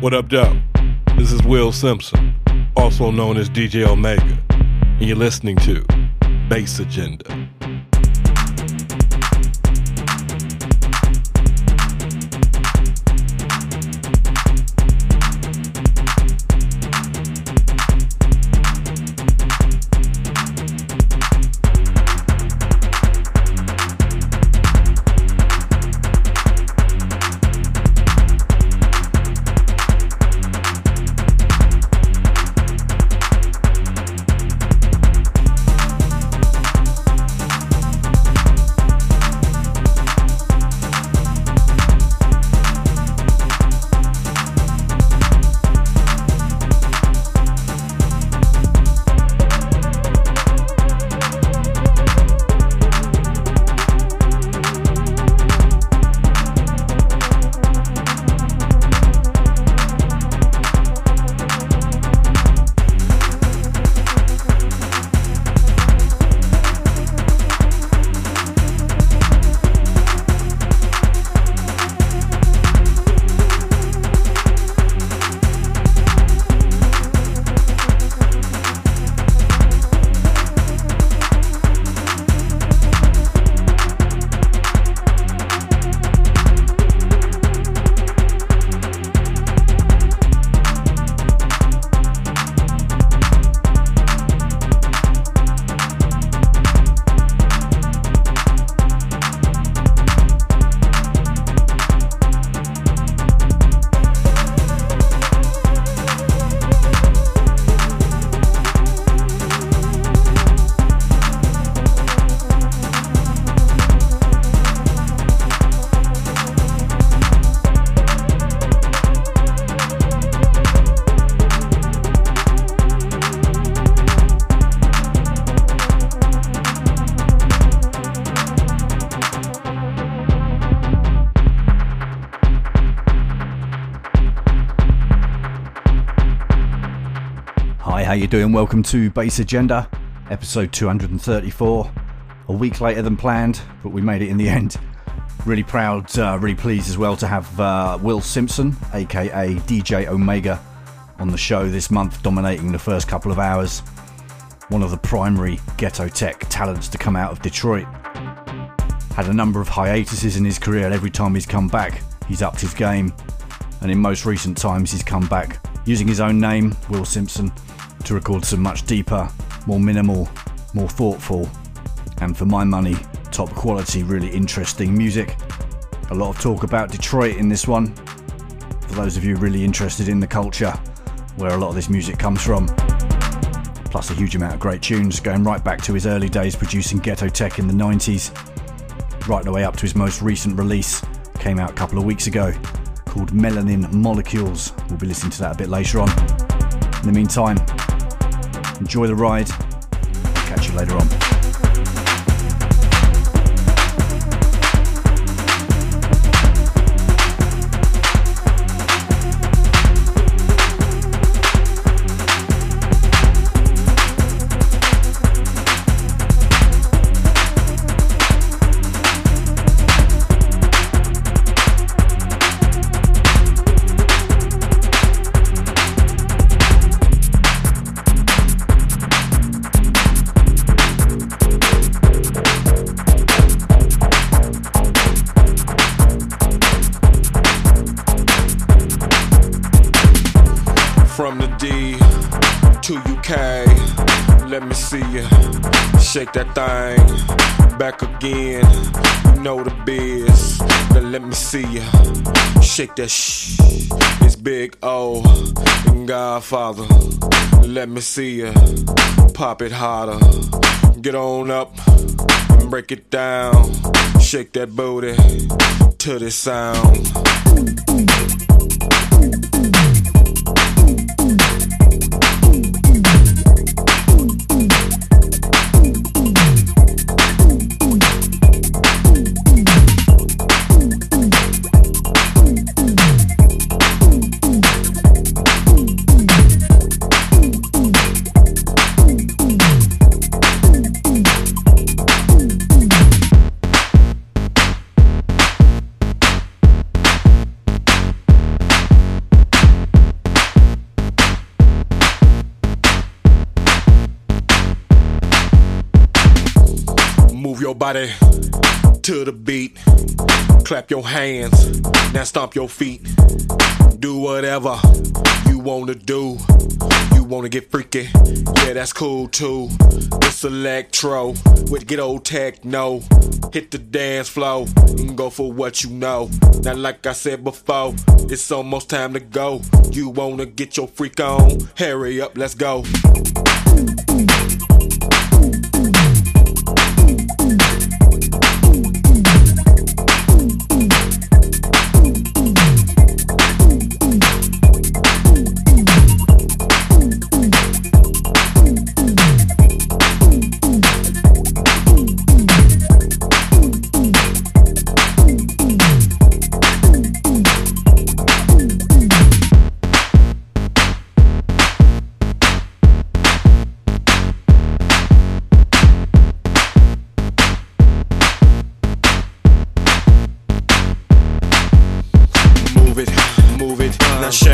What up, Doc? This is Will Simpson, also known as DJ Omega, and you're listening to Bass Agenda. You doing? Welcome to Bass Agenda, episode 234. A week later than planned, but we made it in the end. Really proud, uh, really pleased as well to have uh, Will Simpson, aka DJ Omega, on the show this month, dominating the first couple of hours. One of the primary ghetto tech talents to come out of Detroit. Had a number of hiatuses in his career, and every time he's come back, he's upped his game. And in most recent times, he's come back using his own name, Will Simpson, to record some much deeper, more minimal, more thoughtful, and for my money, top quality, really interesting music. A lot of talk about Detroit in this one. For those of you really interested in the culture, where a lot of this music comes from. Plus a huge amount of great tunes, going right back to his early days producing ghetto tech in the 90s, right the way up to his most recent release, came out a couple of weeks ago, called Melanin Molecules. We'll be listening to that a bit later on. In the meantime, enjoy the ride. The. Then let me see ya. Shake that shh. It's big O. And Godfather. Let me see ya. Pop it harder. Get on up and break it down. Shake that booty to this sound. To the beat. Clap your hands, now stomp your feet. Do whatever you wanna do. You wanna get freaky, yeah, that's cool too. It's electro with good old techno. Hit the dance floor and go for what you know. Now, like I said before, it's almost time to go. You wanna get your freak on? Hurry up, let's go.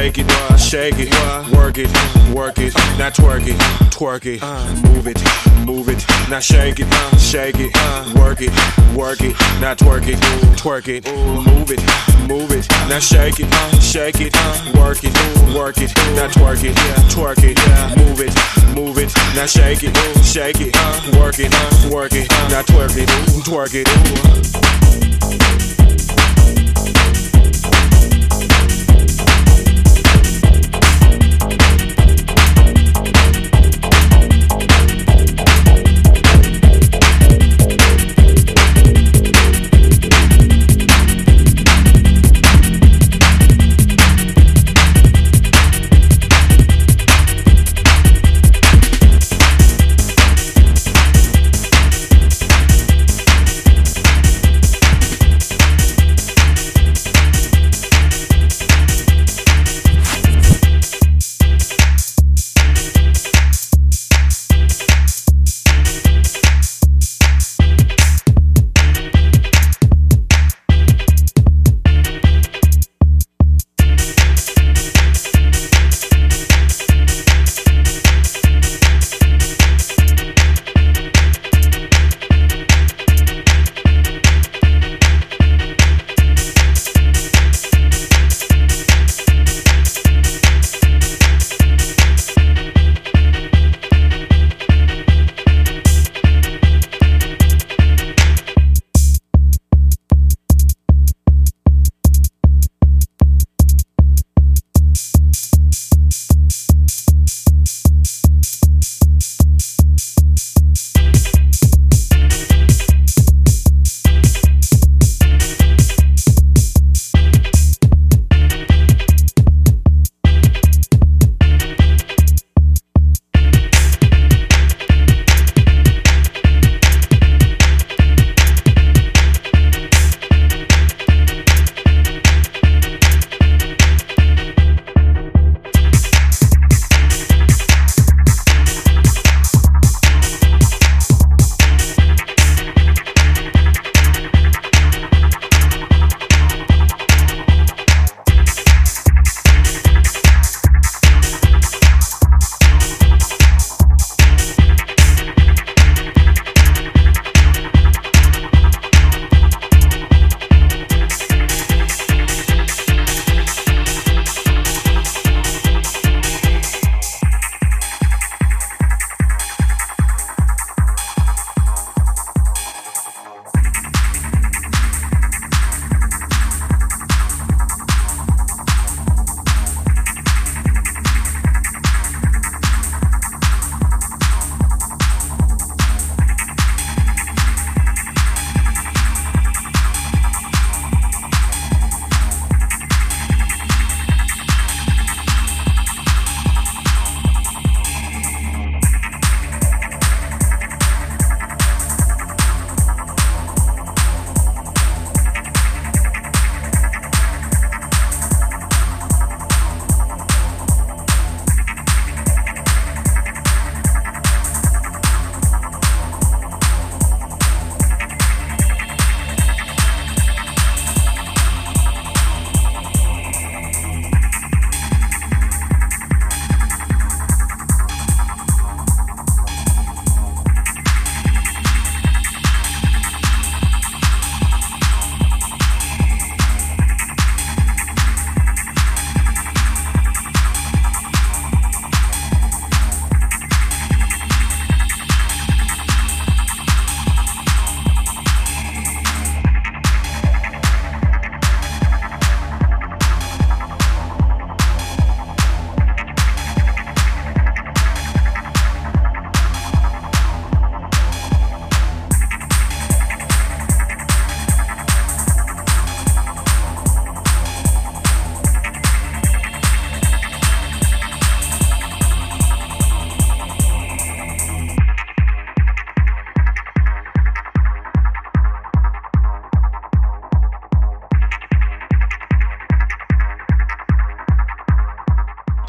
Shake it, uh, shake it, uh, work it, work it, now twerk it, twerk it, move it, move it, now shake it, uh, shake it, work it, work it, now twerk it, twerk it, move it, move it, now shake it, shake it, work it, work it, now twerk it, twerk it, move it, move it, now shake it, shake it, work it, work it, now twerk it, twerk it.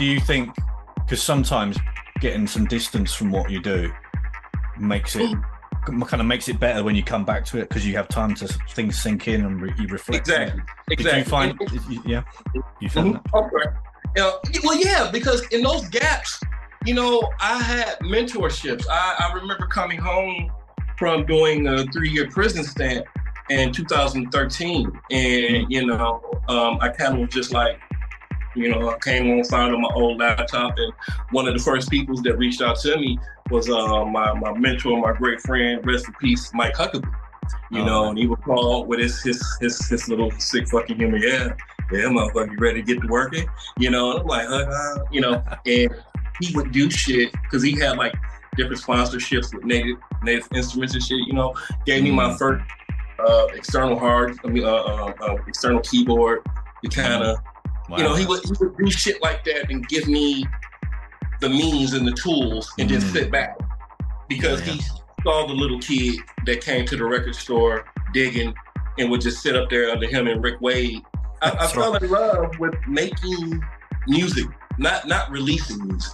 Do you think? Because sometimes getting some distance from what you do makes it kind of makes it better when you come back to it because you have time to things sink in and re- you reflect. Exactly. Did Exactly. you find? Yeah, you felt Mhm. that. Okay. Well, yeah, because in those gaps, you know, I had mentorships. I, I remember coming home from doing a three-year prison stint in 2013, and you know, um, I kind of was just like, you know, I came on, found on my old laptop, and one of the first people that reached out to me was uh, my my mentor, my great friend, rest in peace, Mike Huckaby. You Oh, know, man. and he would call with his his his, his little sick fucking humor. Yeah, yeah, motherfucker, you ready to get to working? You know, and I'm like, uh, uh, you know, and he would do shit because he had like different sponsorships with native native instruments and shit. You know, gave me my Mm. first uh, external hard, I mean, uh, uh, uh, external keyboard. To kind of, Wow. you know, he would he would do shit like that and give me the means and the tools, and just Mm. sit back because Yeah. he saw the little kid that came to the record store digging and would just sit up there under him and Rick Wade. I, I fell in love with making music, not not releasing music.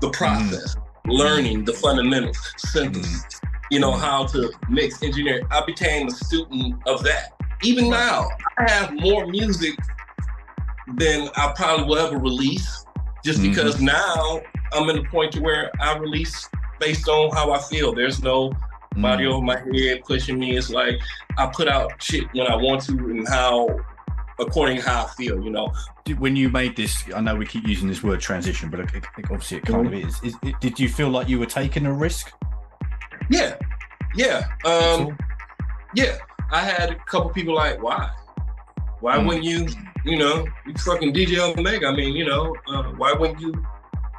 The process, learning the fundamentals, synthesis. You know how to mix, engineer. I became a student of that. Even now, I have more music than I probably will ever release, just Mhm. because now I'm in a point to where I release based on how I feel. There's no body over my head pushing me. It's like I put out shit when I want to and how according to how I feel, you know. When you made this, I know we keep using this word transition, but it, it, obviously it kind of is. is it, did you feel like you were taking a risk? Yeah. Yeah. Um yeah. I had a couple people like, why? Why Mm. wouldn't you, you know, you fucking DJ Omega? I mean, you know, uh, why wouldn't you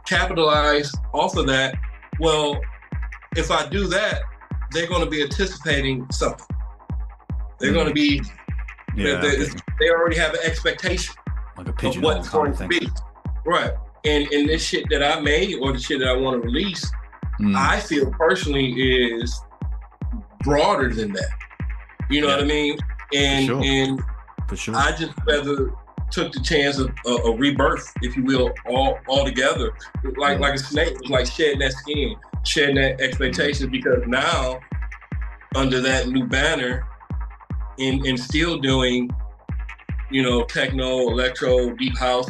capitalize off of that? Well, if I do that, they're going to be anticipating something. They're Mm. going to be, yeah, they, they already have an expectation. like a of what's going to be. Right. And and this shit that I made or the shit that I want to release, Mm. I feel personally is broader than that. You know Yeah. what I mean? And sure. and for sure. I just rather took the chance of a, a rebirth, if you will, all all together. Like like a snake, was like shedding that skin, shedding that expectation. Because now, under that new banner, and and still doing, you know, techno, electro, deep house.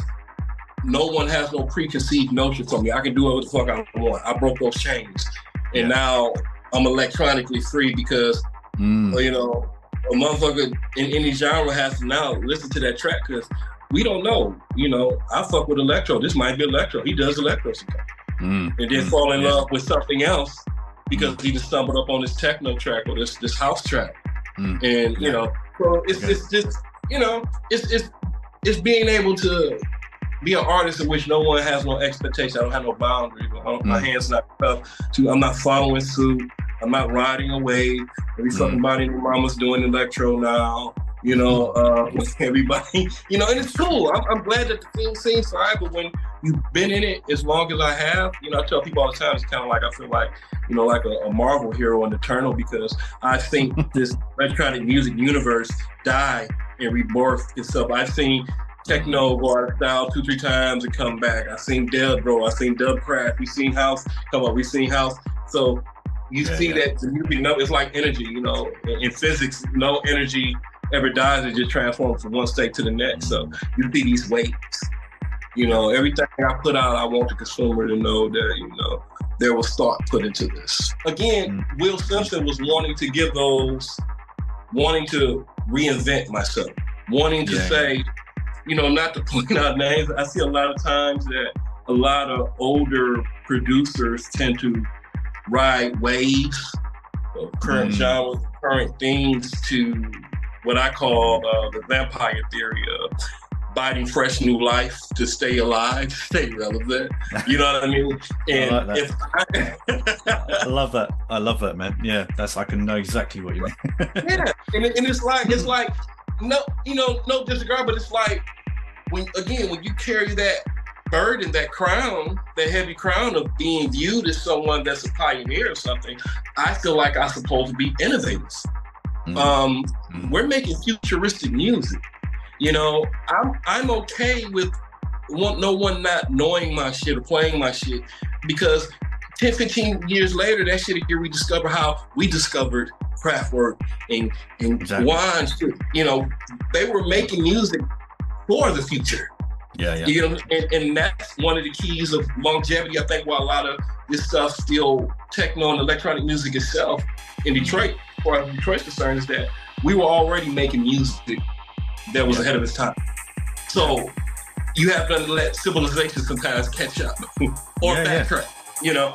No one has no preconceived notion for me. I can do whatever the fuck I want. I broke those chains, and now I'm electronically free because Mm. you know, a motherfucker in any genre has to now listen to that track because we don't know. You know, I fuck with electro. This might be electro. He does electro sometimes. Mm. And then Mm. fall in Yeah. love with something else because he just stumbled up on this techno track or this this house track. Mm. And you know, so it's Okay. it's just you know, it's it's it's being able to be an artist in which no one has no expectation. I don't have no boundaries. I don't, My Mm. hands not up to. I'm not following suit. I'm not riding away. Every Mm. fucking body in mama's doing electro now. You know, uh, everybody. You know, and it's cool. I'm, I'm glad that the thing seems fine. But when you've been in it as long as I have, you know, I tell people all the time. It's kind of like I feel like, you know, like a, a Marvel hero in Eternal because I think this electronic music universe die and rebirth itself. I've seen techno go out of style two, three times and come back. I've seen Dub bro. I've seen Dubcraft. We've seen House come up. We've seen House. So you Yeah, see yeah. that music, no, it's like energy, you know. In, in physics, no energy ever dies. It just transforms from one state to the next. So you see these waves. You know, everything I put out, I want the consumer to know that, you know, there was thought put into this. Again, mm. Will Simpson was wanting to give those, wanting to reinvent myself, wanting to Yeah, say, you know, not to point out names. I see a lot of times that a lot of older producers tend to ride waves of current Mm. genres, current themes to what I call uh, the vampire theory of biting fresh new life to stay alive, stay relevant. You know what I mean? And like that. if I, I love that. I love that, man. Yeah, that's. I can know exactly what you mean. yeah, and, and it's like it's like no, you know, no disregard, but it's like when again when you carry that burden, that crown, that heavy crown of being viewed as someone that's a pioneer or something, I feel like I'm supposed to be innovators. Mm. Um, Mm. we're making futuristic music. You know, I'm I'm okay with want no one not knowing my shit or playing my shit because 10, 15 years later, that shit again, we discover how we discovered Kraftwerk and and Exactly. wine. You know, they were making music for the future. Yeah, yeah. You know, and, and that's one of the keys of longevity. I think why a lot of this stuff still techno and electronic music itself in Detroit, or as Detroit's concerned, is that we were already making music that was ahead of its time. So you have to let civilization sometimes catch up or Yeah, yeah. backtrack. You know,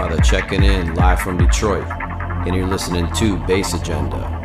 Godfather checking in live from Detroit, and you're listening to Bass Agenda.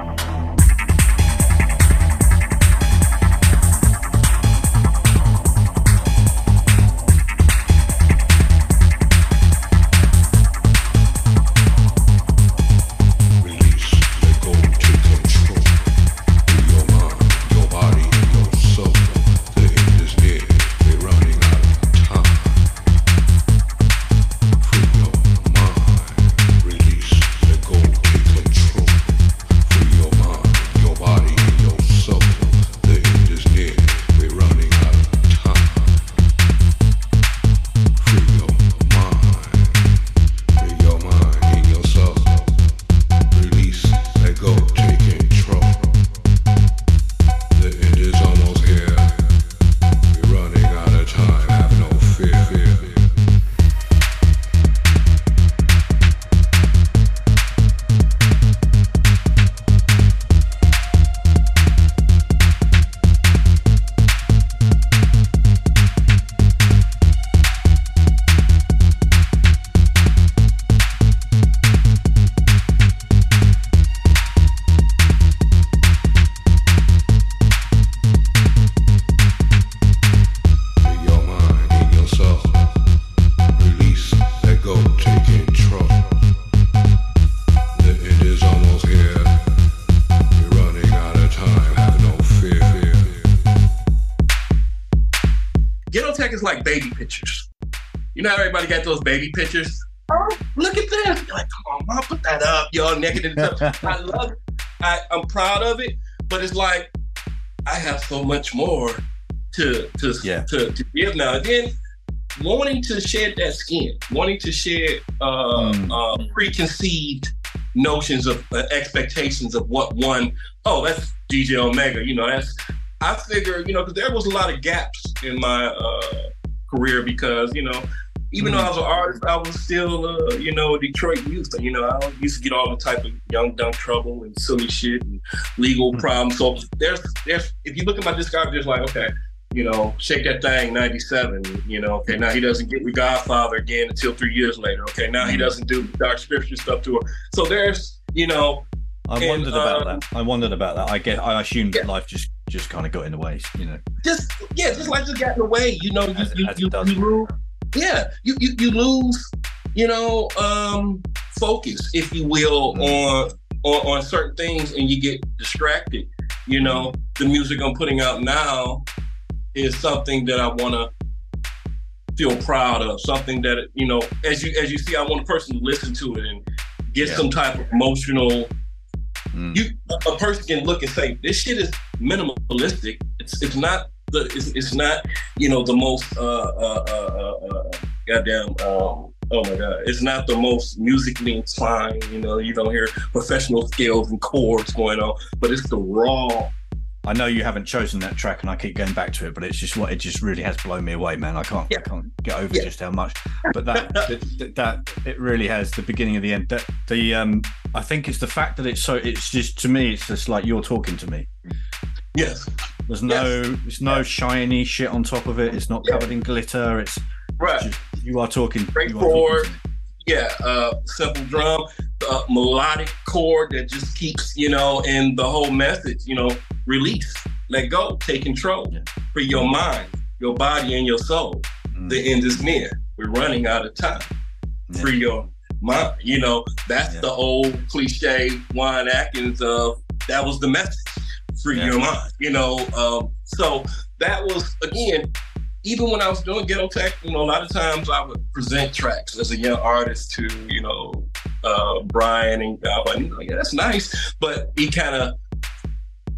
Baby pictures? Oh, look at this. You're like, come on, mom, put that up. Y'all naked and stuff. I love it. I, I'm proud of it, but it's like I have so much more to to, Yeah. to, to give now. And then wanting to shed that skin, wanting to shed uh, Mm. uh, preconceived notions of uh, expectations of what one, oh, that's DJ Omega. You know, that's I figure, you know, because there was a lot of gaps in my uh, career because, you know, even though I was an artist, I was still, uh, you know, a Detroit youth. You know, I used to get all the type of young dumb trouble and silly shit and legal problems. So there's, there's, if you look at my discography, there's like, okay, you know, shake that thing, '97. You know, okay, now he doesn't get with Godfather again until three years later. Okay, now he doesn't do dark scripture stuff to her. So there's, you know, I And, wondered about um, that. I wondered about that. I get. I assumed Yeah. life just just kind of got in the way. You know. just yeah, just like just got in the way. You know, you As- you, as you, you lose. Yeah, you, you you lose. You know, um, focus, if you will, Mm. on, on on certain things, and you get distracted. You know, the music I'm putting out now is something that I want to feel proud of. Something that you know, as you as you see, I want a person to listen to it and get Yeah. some type of emotional. Mm. You a person can look and say this shit is minimalistic. It's it's not the it's, it's not you know the most uh uh uh, uh, uh goddamn um. Oh my God! It's not the most musically inclined. You know, you don't hear professional scales and chords going on, but it's the raw I know you haven't chosen that track, and I keep going back to it, but it's just what it just really has blown me away, man. I can't, Yeah. I can't get over Yeah. just how much. But that, that, that, it really has the beginning of the end. That the, um, I think it's the fact that it's so. It's just to me, it's just like you're talking to me. Yes, There's no, there's no shiny shit on top of it. It's not Yeah. covered in glitter. It's right. just, you are talking. Straightforward. talking to me. yeah, uh, simple drum, uh, melodic chord that just keeps, you know, and the whole message, you know, release, let go, take control Yeah. for your mind, your body, and your soul. Mm. The end is near. We're running out of time. Yeah. Free your mind. You know, that's Yeah. the old cliche Juan Atkins of that was the message. Free Yeah. your mind. You know, um, so that was again even when I was doing ghetto tech, you know, a lot of times I would present tracks as a young artist to, you know, uh, Brian and God, and, you know, yeah, that's nice, but he kind of,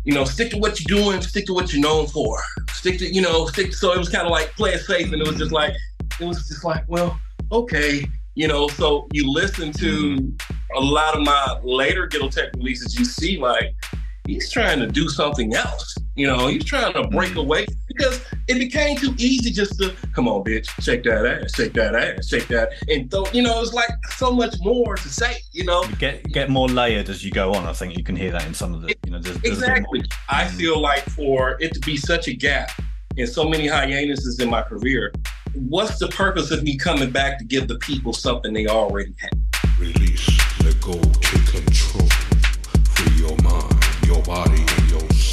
you know, stick to what you're doing, stick to what you're known for, stick to, you know, stick. to, So it was kind of like play it safe, and it was just like, it was just like, well, okay, you know. So you listen to a lot of my later ghetto tech releases, you see like he's trying to do something else. You know, he's trying to break mm-hmm. away because it became too easy just to come on, bitch, shake that ass, shake that ass, shake that, and th- you know, it's like so much more to say. You know, You get get more layered as you go on. I think you can hear that in some of the, you know, there's, there's a bit more- exactly. I mm. feel like for it to be such a gap and so many hiatuses in my career, what's the purpose of me coming back to give the people something they already have? Release, let go, take control.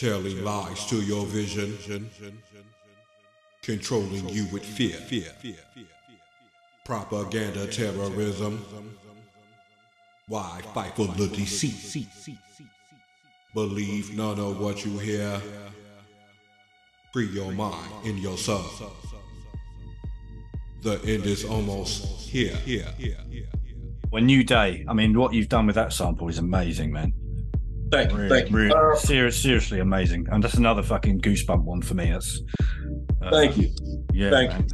telling lies to your vision, controlling you with fear. Propaganda, terrorism, Why fight for the deceit? Believe none of what you hear. Free your mind in your soul. The end is almost here. Here. When New Day, I mean, what you've done with that sample is amazing, man. Thank you, Really, thank you. really, Uh, serious, seriously amazing. And that's another fucking goosebump one for me. That's uh, thank you. Yeah, Thank man.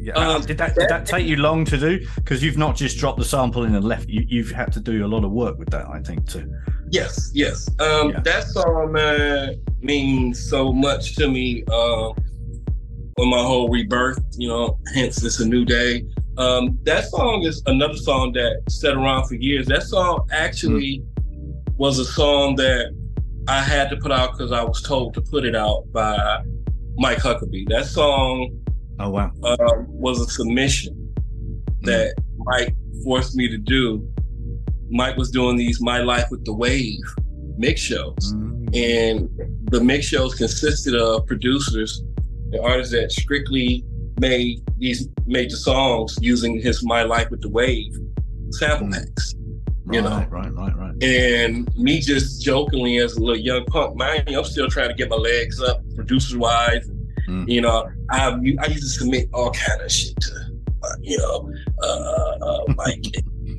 Yeah, Um, did that did that take you long to do? Because you've not just dropped the sample in and left. You, you've had to do a lot of work with that, I think, too. Yes, yes. Um, Yeah. That song, man, means so much to me. Um, on my whole rebirth, you know, hence it's a new day. Um, that song is another song that sat around for years. That song actually was a song that I had to put out because I was told to put it out by Mike Huckaby. That song Oh wow! um, was a submission that Mike forced me to do. Mike was doing these My Life with the Wave mix shows, Mm. and the mix shows consisted of producers and artists that strictly made these major songs using his My Life with the Wave sample Mm. packs. You know. Right, right, right, right. And me just jokingly as a little young punk, man, I'm still trying to get my legs up, producers wise. Mm. You know, I I used to submit all kind of shit to, uh, you know, uh, uh, Mike.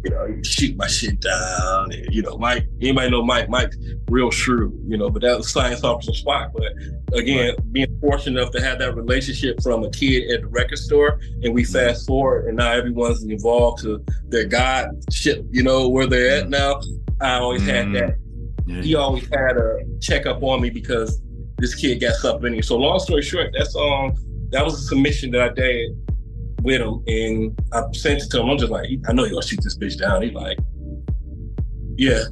You know, he'd shoot my shit down. And, you know, Mike. Anybody know Mike? Mike's real shrewd. You know, but that was science officer Spock. But again, being fortunate enough to have that relationship from a kid at the record store, and we fast forward, and now everyone's involved to their God shit. You know where they're at now. I always had Mm. that Yeah, he always had a check up on me because this kid got something in him. So long story short, that song, that was a submission that I did with him and I sent it to him. I'm just like, I know you're gonna shoot this bitch down. He like, yeah,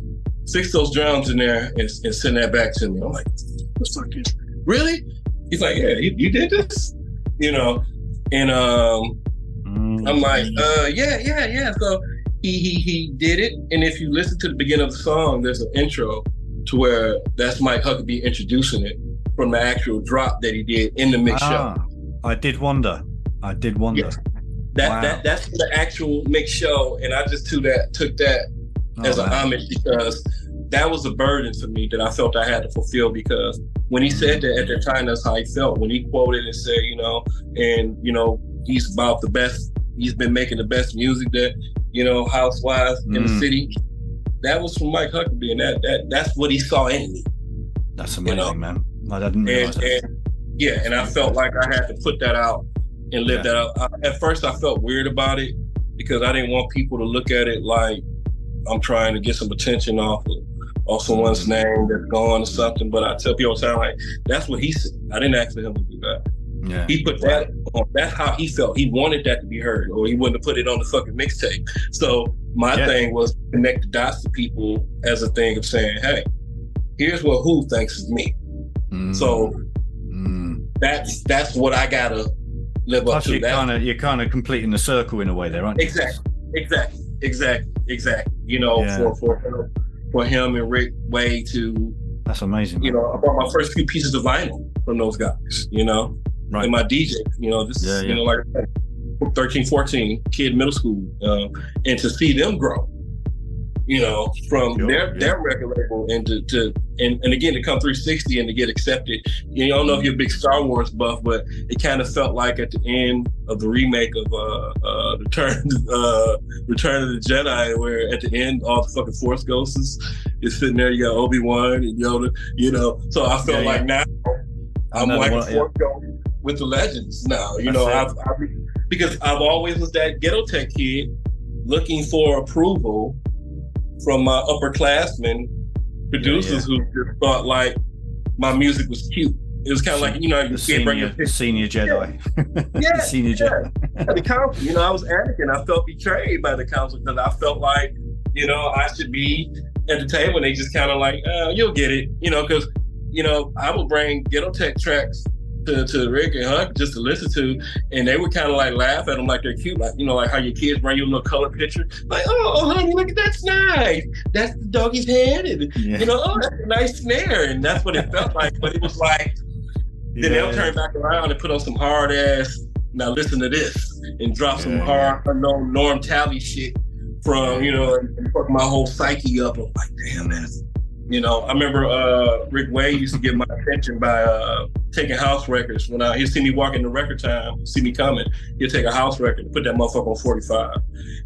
fix those drums in there and, and send that back to me. I'm like, the fuck is really? He's like, yeah, you, you did this? You know, and um Mm. I'm like, uh, yeah, yeah, yeah. So he he he did it, and if you listen to the beginning of the song, there's an intro to where that's Mike Huckaby introducing it from the actual drop that he did in the mix show. Ah, I did wonder. I did wonder. Yes. That wow. that that's the actual mix show, and I just took that took that Oh, as an homage because that was a burden for me that I felt I had to fulfill because when he said that at that time, that's how he felt. When he quoted and said, you know, and you know, he's about the best. He's been making the best music that you know, housewives in the Mm. city. That was from Mike Huckaby, and that that that's what he saw in me. That's you amazing, know. man. I didn't realize And, that. and yeah, and I felt like I had to put that out and live that out. I, at first, I felt weird about it because I didn't want people to look at it like I'm trying to get some attention off of, off someone's Mm. name that's gone or something. But I tell people all the time, like that's what he said. I didn't ask for him to do that. Yeah. He put that on. That's how he felt. He wanted that to be heard, or he wouldn't have put it on the fucking mixtape. So my Yeah. thing was connect the dots to people as a thing of saying, hey, here's what who thinks of me. Mm. So Mm. that's that's what I gotta live up Plus, to. you're That- kind of you're kind of completing the circle in a way there, aren't you? Exactly. Exactly, exactly, exactly. You know, Yeah. for for him, for him and Rick Wade to, That's amazing. you man. know, I bought my first few pieces of vinyl from those guys. You know, Right. and my DJ. You know, this Yeah, is yeah. you know like I said, 13, 14, kid, middle school, um, and to see them grow. You know, from Sure, their yeah. their record label and to, to and, and again to come 360 and to get accepted. You know, I don't know if you're a big Star Wars buff, but it kind of felt like at the end of the remake of uh, uh, Return uh, Return of the Jedi, where at the end all the fucking Force ghosts is, is sitting there. You got Obi Wan and Yoda. You know, so I felt Yeah, like now I'm Another like one, a yeah. Ghost with the legends now. You know. I've, I've because I've always was that ghetto tech kid looking for approval from my upperclassmen producers who just thought like my music was cute. It was kind of like you know you the can't bring senior, your senior Jedi. Yeah, senior yeah. Jedi. the council. You know, I was arrogant. I felt betrayed by the council because I felt like, you know, I should be at the table. And they just kind of like, uh, you'll get it, you know, because, you know, I would bring ghetto tech tracks to, to Rick and Huck just to listen to, and they would kind of like laugh at them like they're cute, like you know, like how your kids bring you a little color picture, like, oh, oh honey, look at that's nice, that's the doggy's head, and Yeah. you know, oh, that's a nice snare, and that's what it felt like. But it was like, then they'll turn back around and put on some hard ass. Now listen to this and drop some hard unknown Norm Talley shit from you know, and fuck my whole psyche up. I'm like, damn, that's you know. I remember uh, Rick Wade used to get my attention by uh, taking house records. When I he'd see me walking the record time, see me coming, he'd take a house record and put that motherfucker on 45.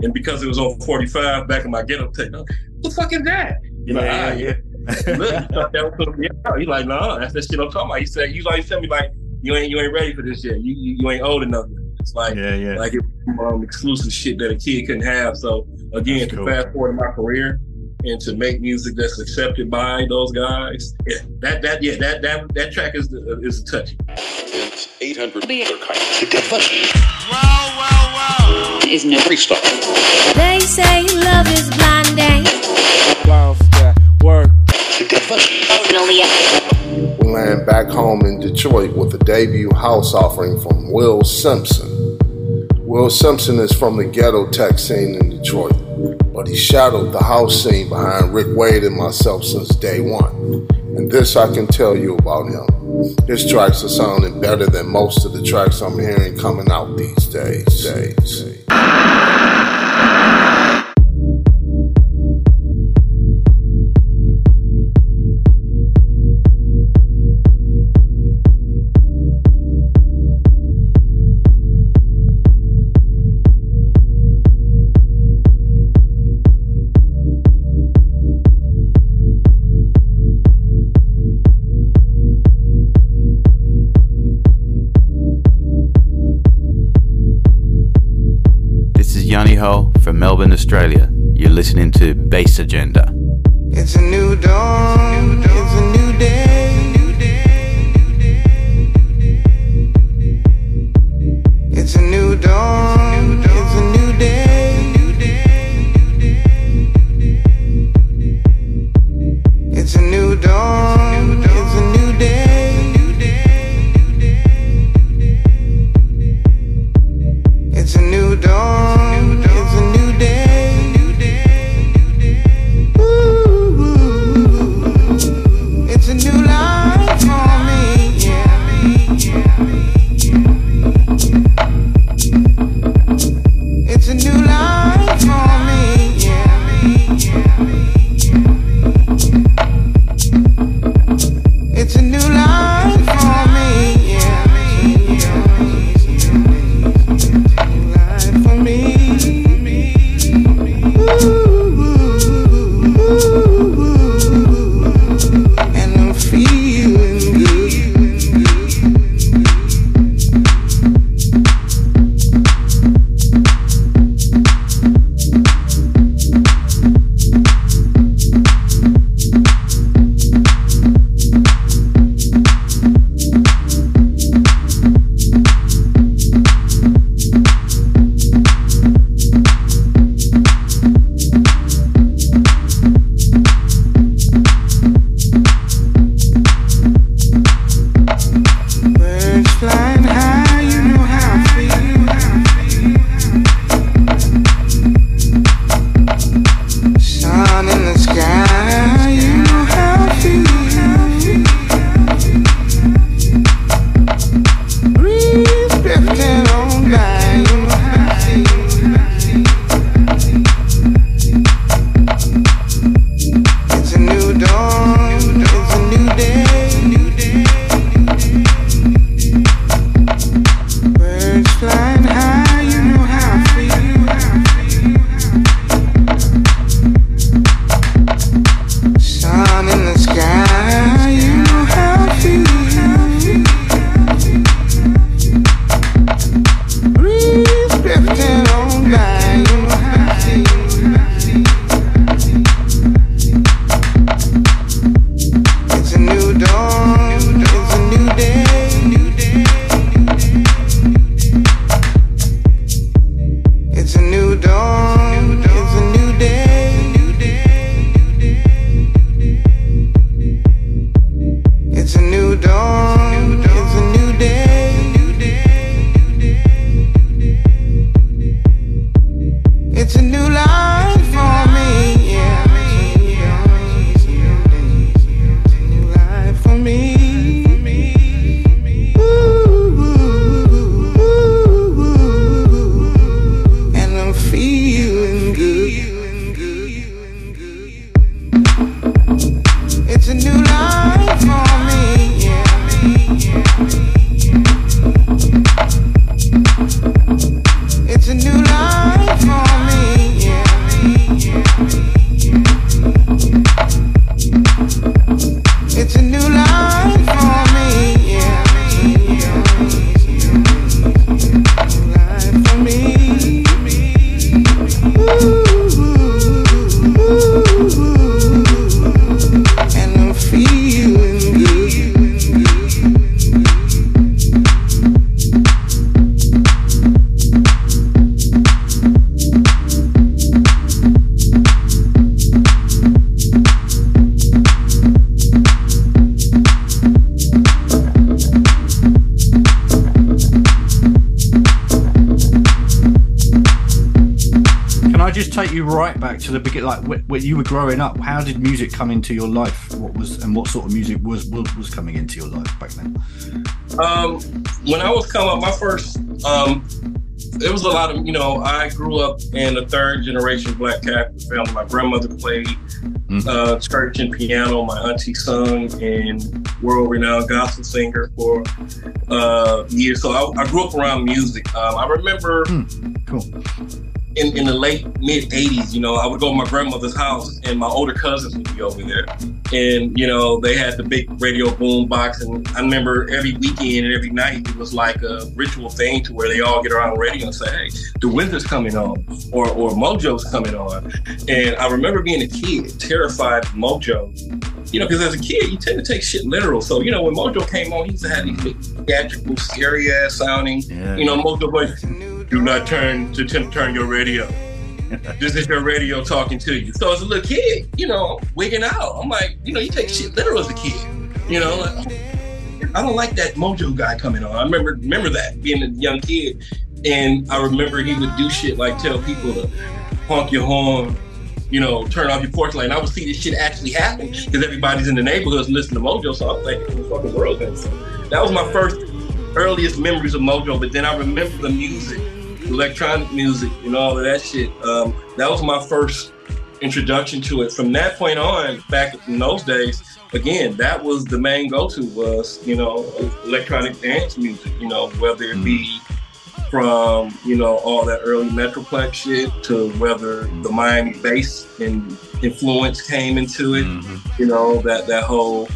And because it was on 45, back in my ghetto tape, what the fuck is that? You know, Yeah, ah, yeah. Look, thought that was gonna be out. He like, nah, that's that shit I'm talking about. He said, you always tell me like, you ain't you ain't ready for this yet. You you, you ain't old enough. It's like Yeah, yeah. like it um, exclusive shit that a kid couldn't have. So again, to fast forward in my career and to make music that's accepted by those guys, yeah, that that yeah that that that track is the, is a touchy. It's 800 is no They say love is blinding. We land back home in Detroit with a debut house offering from Will Simpson. Will Simpson is from the ghetto tech scene in Detroit, but he shadowed the house scene behind Rick Wade and myself since day one. And this I can tell you about him. His tracks are sounding better than most of the tracks I'm hearing coming out these days. days. This Australia. You're listening to Bass Agenda. It's a new dawn. It's a new day. It's a new dawn. It's a new day. It's a new dawn. When you were growing up. How did music come into your life? What was and what sort of music was was, was coming into your life back then? Um, when I was coming up, my first, um, it was a lot of, you know, I grew up in a third generation Black Catholic family. My grandmother played uh, church and piano. My auntie sung and world renowned gospel singer for uh, years. So I, I grew up around music. Um, I remember cool. in, in the late mid 80s, you know, I would go to my grandmother's house and my older cousins would be over there. And, you know, they had the big radio boom box. And I remember every weekend and every night, it was like a ritual thing to where they all get around the radio and say, hey, the Wizard's coming on or, or Mojo's coming on. And I remember being a kid, terrified of Mojo. You know, because as a kid, you tend to take shit literal. So, you know, when Mojo came on, he used to have these big theatrical, scary ass sounding, you know, Mojo voice, do not turn to turn your radio. This is your radio talking to you. So as a little kid, you know, wigging out. I'm like, you know, you take shit literal as a kid. You know, like, I don't like that Mojo guy coming on. I remember remember that being a young kid, and I remember he would do shit like tell people to honk your horn, you know, turn off your porch light. And I would see this shit actually happen because everybody's in the neighborhoods listening to Mojo. So I'm like, the fucking world. is. That was my first earliest memories of Mojo. But then I remember the music, electronic music, and all of that shit. Um, that was my first introduction to it. From that point on, back in those days, again, that was the main go-to was, you know, electronic dance music, you know, whether it be from, you know, all that early Metroplex shit to whether the Miami bass and influence came into it, you know, that, that whole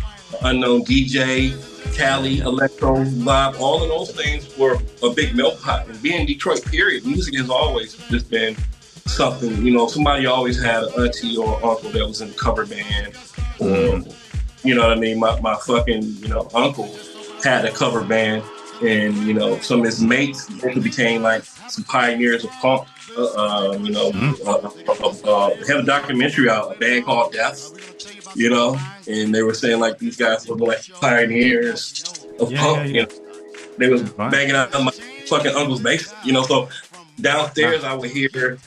unknown DJ, Cali, electro vibe, all of those things were a big milk pot. And being Detroit, period, music has always just been something, you know, somebody always had an auntie or uncle that was in a cover band. Or, you know what I mean? My, my fucking, you know, uncle had a cover band and, you know, some of his mates became like some pioneers of punk. Uh, um, you know, uh, uh, uh, they have a documentary out, a band called Death, you know, and they were saying like these guys were like pioneers of Yeah, punk, yeah, yeah. you know. They was banging out my fucking uncle's basement, you know, so downstairs I would hear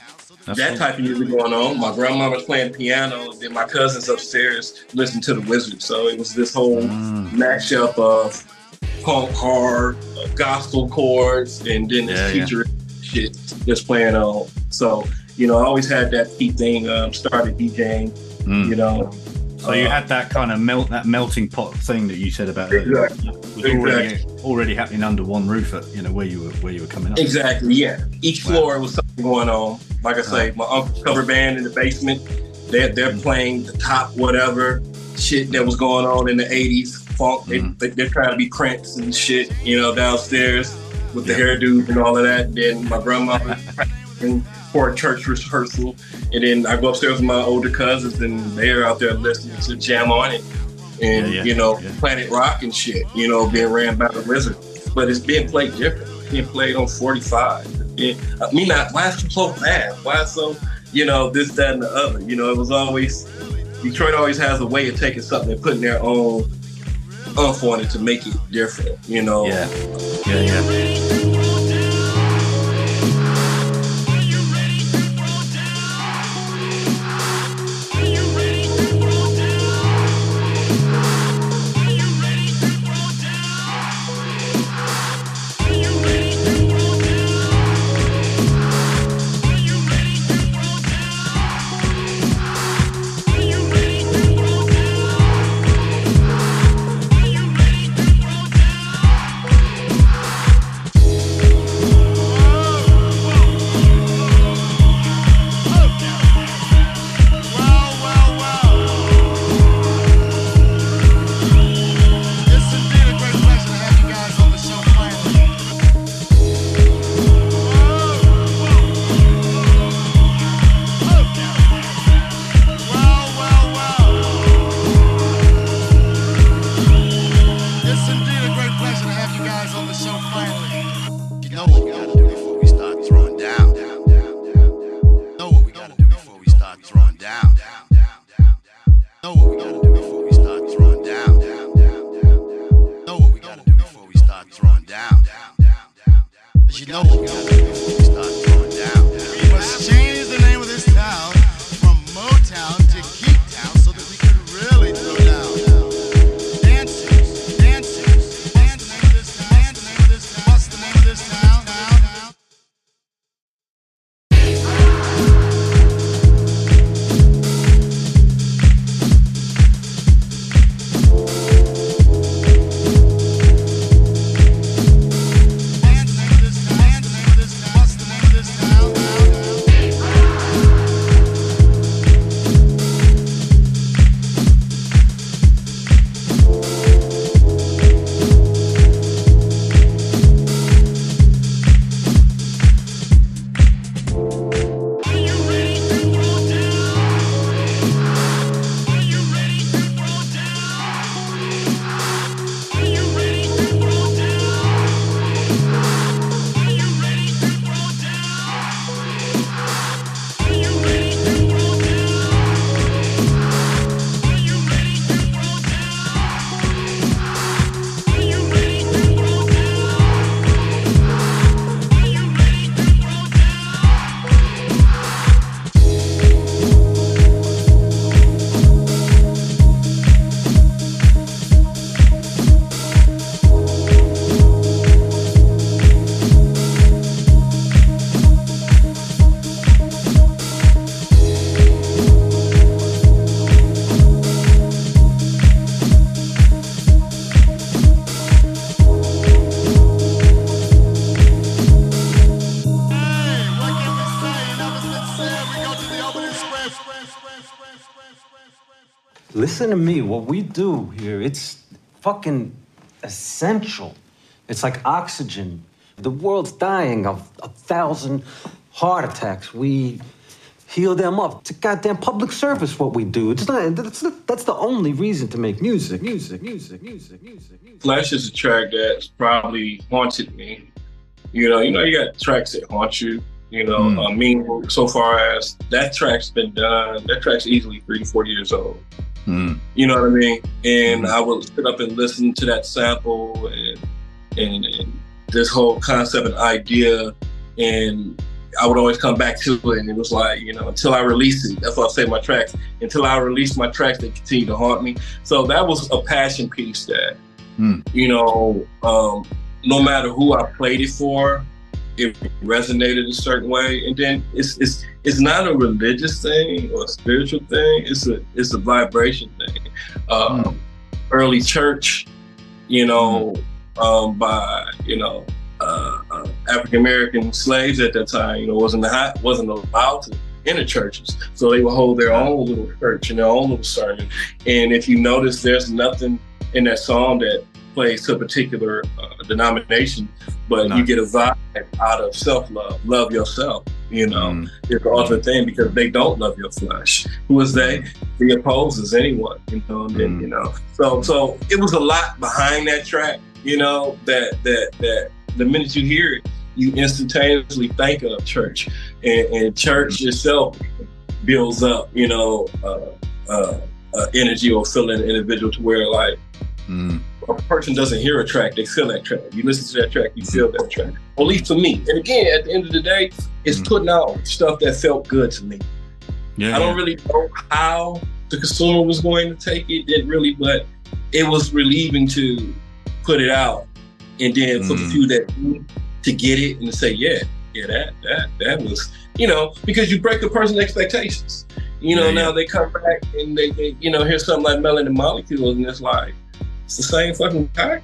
that type of music going on. My grandma was playing piano, and then my cousins upstairs listened to the Wizard. So it was this whole Mm. mashup of punk hard, uh, gospel chords, and then this Yeah, yeah. shit that's playing on. So you know, I always had that key thing. Um, started DJing, Mm. you know. So you Uh, had that kind of melt, that melting pot thing that you said about. Exactly. was already already happening under one roof at you know where you were where you were coming up. Exactly, yeah. Each floor was something going on. Like I say, my uncle's cover band in the basement, they're, they're playing the top whatever shit that was going on in the 80s. Funk, they, they, they're trying to be Prince and shit, you know, downstairs with the hairdo and all of that. Then my grandmother for a church rehearsal. And then I go upstairs with my older cousins and they're out there listening to Jam On It and, Yeah, yeah, you know, Planet Rock and shit, you know, being ran by the Wizard. But it's being played different. It's being played on 45. Yeah, I mean, not, why is it so bad? Why so, you know, this, that, and the other? You know, it was always, Detroit always has a way of taking something and putting their own umph on it to make it different, you know? Yeah. Yeah, yeah. Listen to me. What we do here, it's fucking essential. It's like oxygen. The world's dying of a thousand heart attacks. We heal them up. It's a goddamn public service what we do. It's not that's, that's the only reason to make music. Music, music, music, music, music. Flesh is a track that's probably haunted me. You know, you know, you got tracks that haunt you. You know, Mm. I mean, so far as that track's been done, that track's easily three to four years old. Mm. You know what I mean? And I would sit up and listen to that sample and and, and this whole concept and idea, and I would always come back to it. And it was like, you know, until I release it, that's why I say my tracks. Until I release my tracks, they continue to haunt me. So that was a passion piece that, Mm. you know, um, no matter who I played it for, it resonated a certain way. And then it's it's it's not a religious thing or a spiritual thing. It's a it's a vibration thing. Um, Early church, you know, um, by you know uh, uh, African American slaves at that time, you know, wasn't hot, wasn't allowed to enter churches, so they would hold their own little church and their own little sermon. And if you notice, there's nothing in that song that plays to a particular uh, denomination, but you get a vibe out of self love, love yourself. You know, it's the ultimate thing because they don't love your flesh. Who is they? The opposes anyone. You know, and then you know. So, so it was a lot behind that track. You know, that that that the minute you hear it, you instantaneously think of church, and, and church itself builds up. You know, uh, uh, uh, energy or feeling an individual to where like Mm. a person doesn't hear a track, they feel that track. You listen to that track, you feel that track. Or at least for me. And again, at the end of the day, it's putting out stuff that felt good to me. Yeah, I don't really know how the consumer was going to take it, didn't really, but it was relieving to put it out and then for the Mm. few that to get it and to say, yeah, yeah, that that that was, you know, because you break the person's expectations. You know, Yeah, now yeah. they come back and they, they, you know, hear something like Melanin Molecules, and it's like, it's the same fucking guy.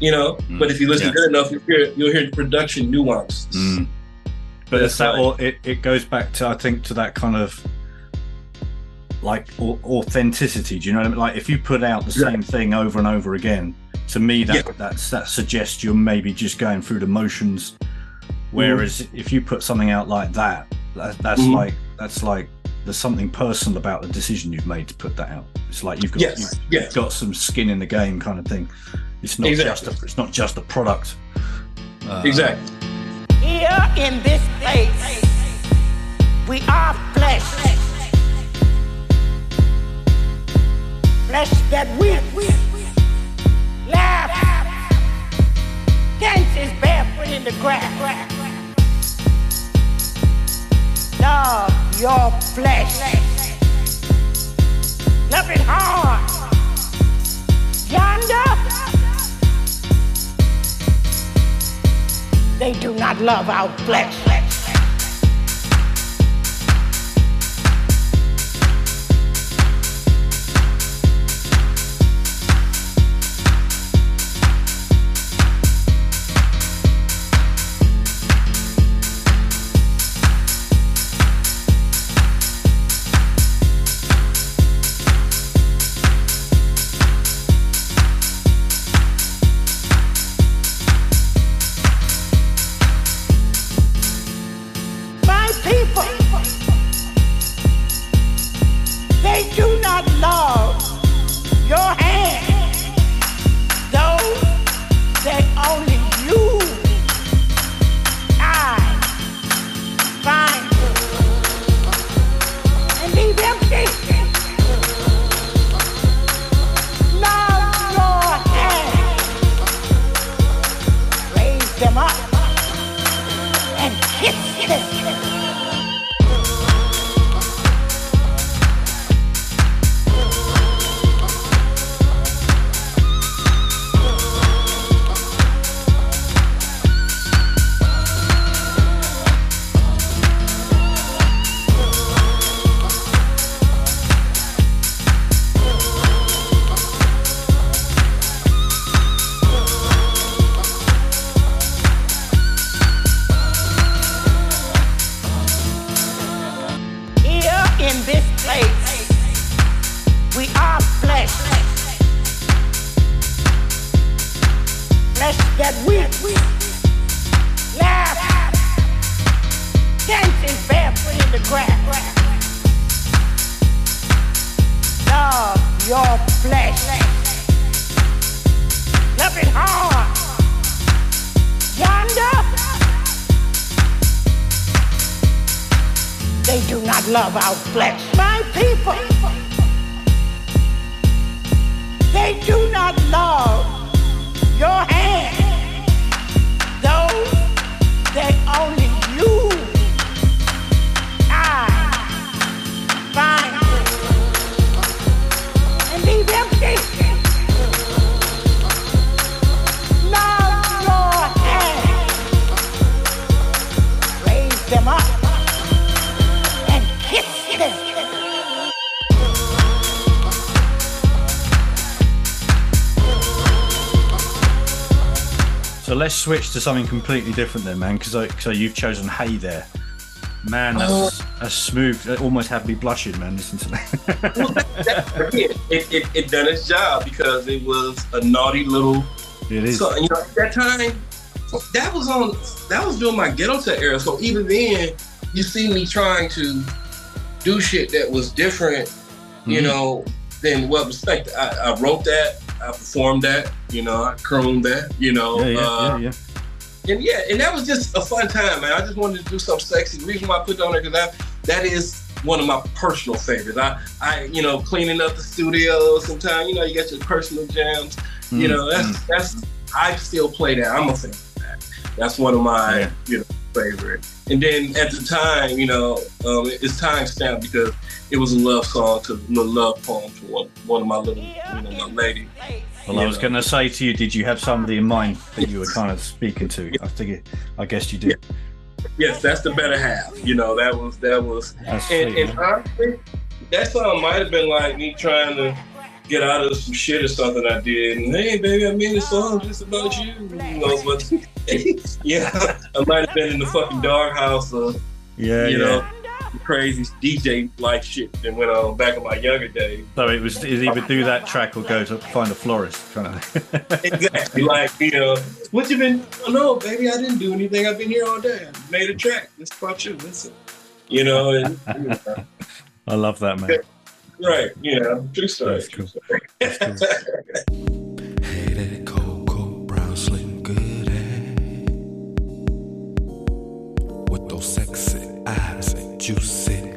You know, but if you listen Yeah. good enough, you'll hear, you'll hear the production nuances. Mm. But it's that all, it, it goes back to I think to that kind of like authenticity. Do you know what I mean? Like if you put out the same thing over and over again, to me that that's that suggests you're maybe just going through the motions. Whereas if you put something out like that, that that's Mhm. like that's like there's something personal about the decision you've made to put that out. It's like you've got Yes, you've, yes. you've got some skin in the game kind of thing. It's not Exactly. just a, it's not just a product. Uh, Exactly. Here in this place, we are flesh. Flesh that weeps, laughs, dances barefoot in the grass. Love your flesh. Love it hard. Yonder, they do not love our flesh. Switch to something completely different then, man. Because so you've chosen Hey there, man. That's a smooth. It almost had me blushing, man. Listen to that. it, it, it done its job because it was a naughty little. It is. So you know, at that time, that was on. That was during my ghetto tech era. So even then, you see me trying to do shit that was different. You Mhm. know, than what was expected. I, I wrote that. I performed that. You know, I crooned that. You know. yeah, yeah, uh, yeah, yeah. and yeah, and that was just a fun time, man. I just wanted to do something sexy. The reason why I put that on there because that that is one of my personal favorites. I, I, you know, cleaning up the studio. Sometimes, you know, you got your personal jams. You Mm, know, that's that's. I still play that. I'm a fan of that. That's one of my, you know, favorite. And then at the time, you know, um, it's time stamped because it was a love song to a love poem to one, one of my little, you know, my lady. Well, I was going to say to you, did you have somebody in mind that you were kind of speaking to? I think, I guess you did. Yes, that's the better half. You know, that was that was, That's and, sweet, and honestly, that song might have been like me trying to get out of some shit or something I did. And hey, baby, I made a song just about you. Who knows what? yeah, I might have been in the fucking doghouse or Yeah, you yeah. know, crazy DJ like shit that went on back in my younger days. So it was is either do that track or go to find a florist, kind of. Exactly. like, you know, what you been? Oh, no, baby, I didn't do anything. I've been here all day. I made a track. It's about you. Listen. You know, and, you know, I love that, man. right. You know, true story. That's cool. story. Hey, that cocoa brown slim good hair with those sexy eyes and juicy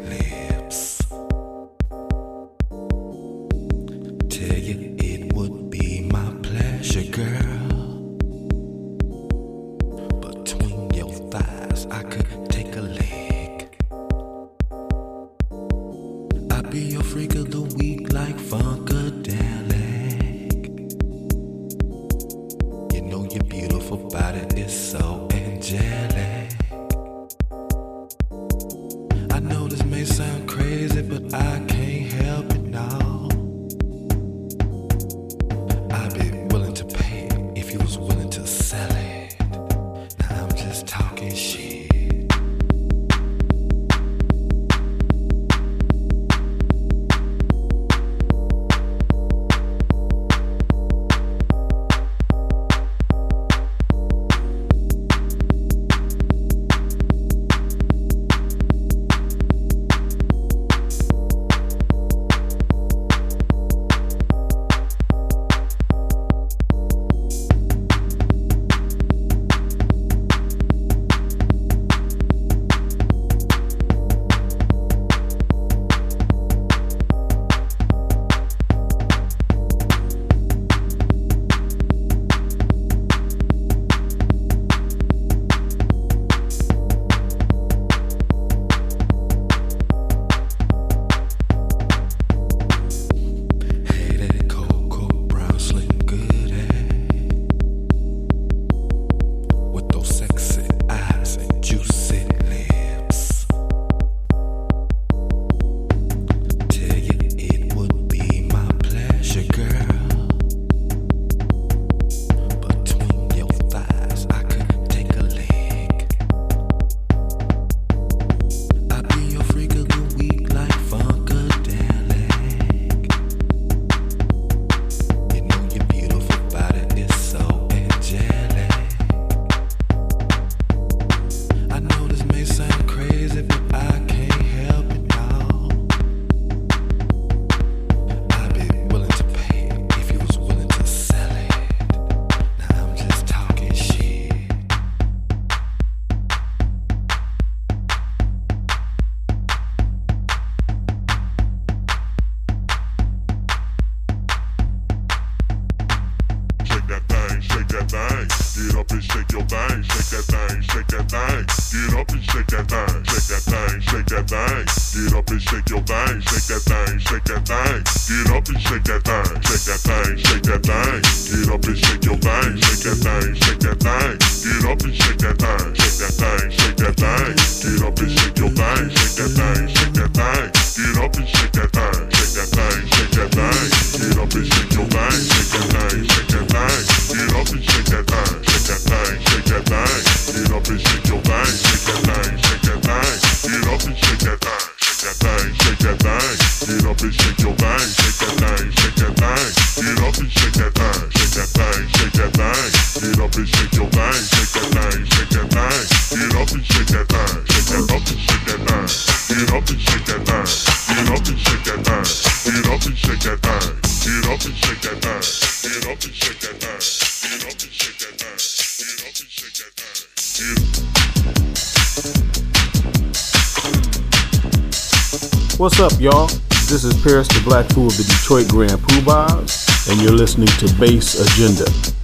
Black Fu of the Detroit Grand Pubahs, and you're listening to Bass Agenda.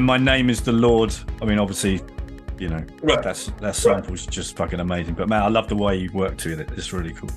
Then my name is the Lord. I mean, obviously, you know, Right. that's that sample's just fucking amazing. But man, I love the way you worked with it. It's really cool.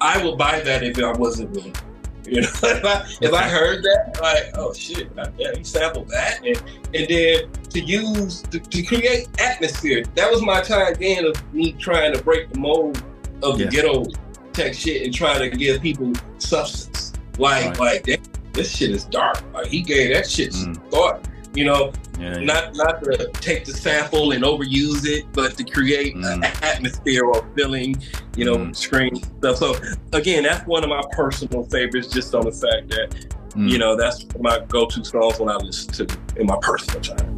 I would buy that if I wasn't willing. You know, if I if I heard that, like, oh shit, yeah, you sampled that, and and then to use to, to create atmosphere. That was my time then of me trying to break the mold of the Yeah. ghetto tech shit and try to give people substance. Like Right. like that, this shit is dark. Like he gave that shit some mm. thought. You know, Yeah, yeah. not not to take the sample and overuse it, but to create mm. an atmosphere or feeling, you know, mm. screen stuff. So again, that's one of my personal favorites, just on the fact that mm. you know that's my go-to songs when I listen to in my personal time.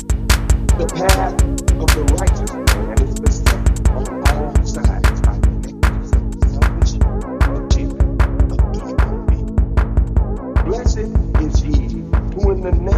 The path of the righteous man is beset on all sides by iniquity, selfish, achievement of evil being. Blessed is he who, in the name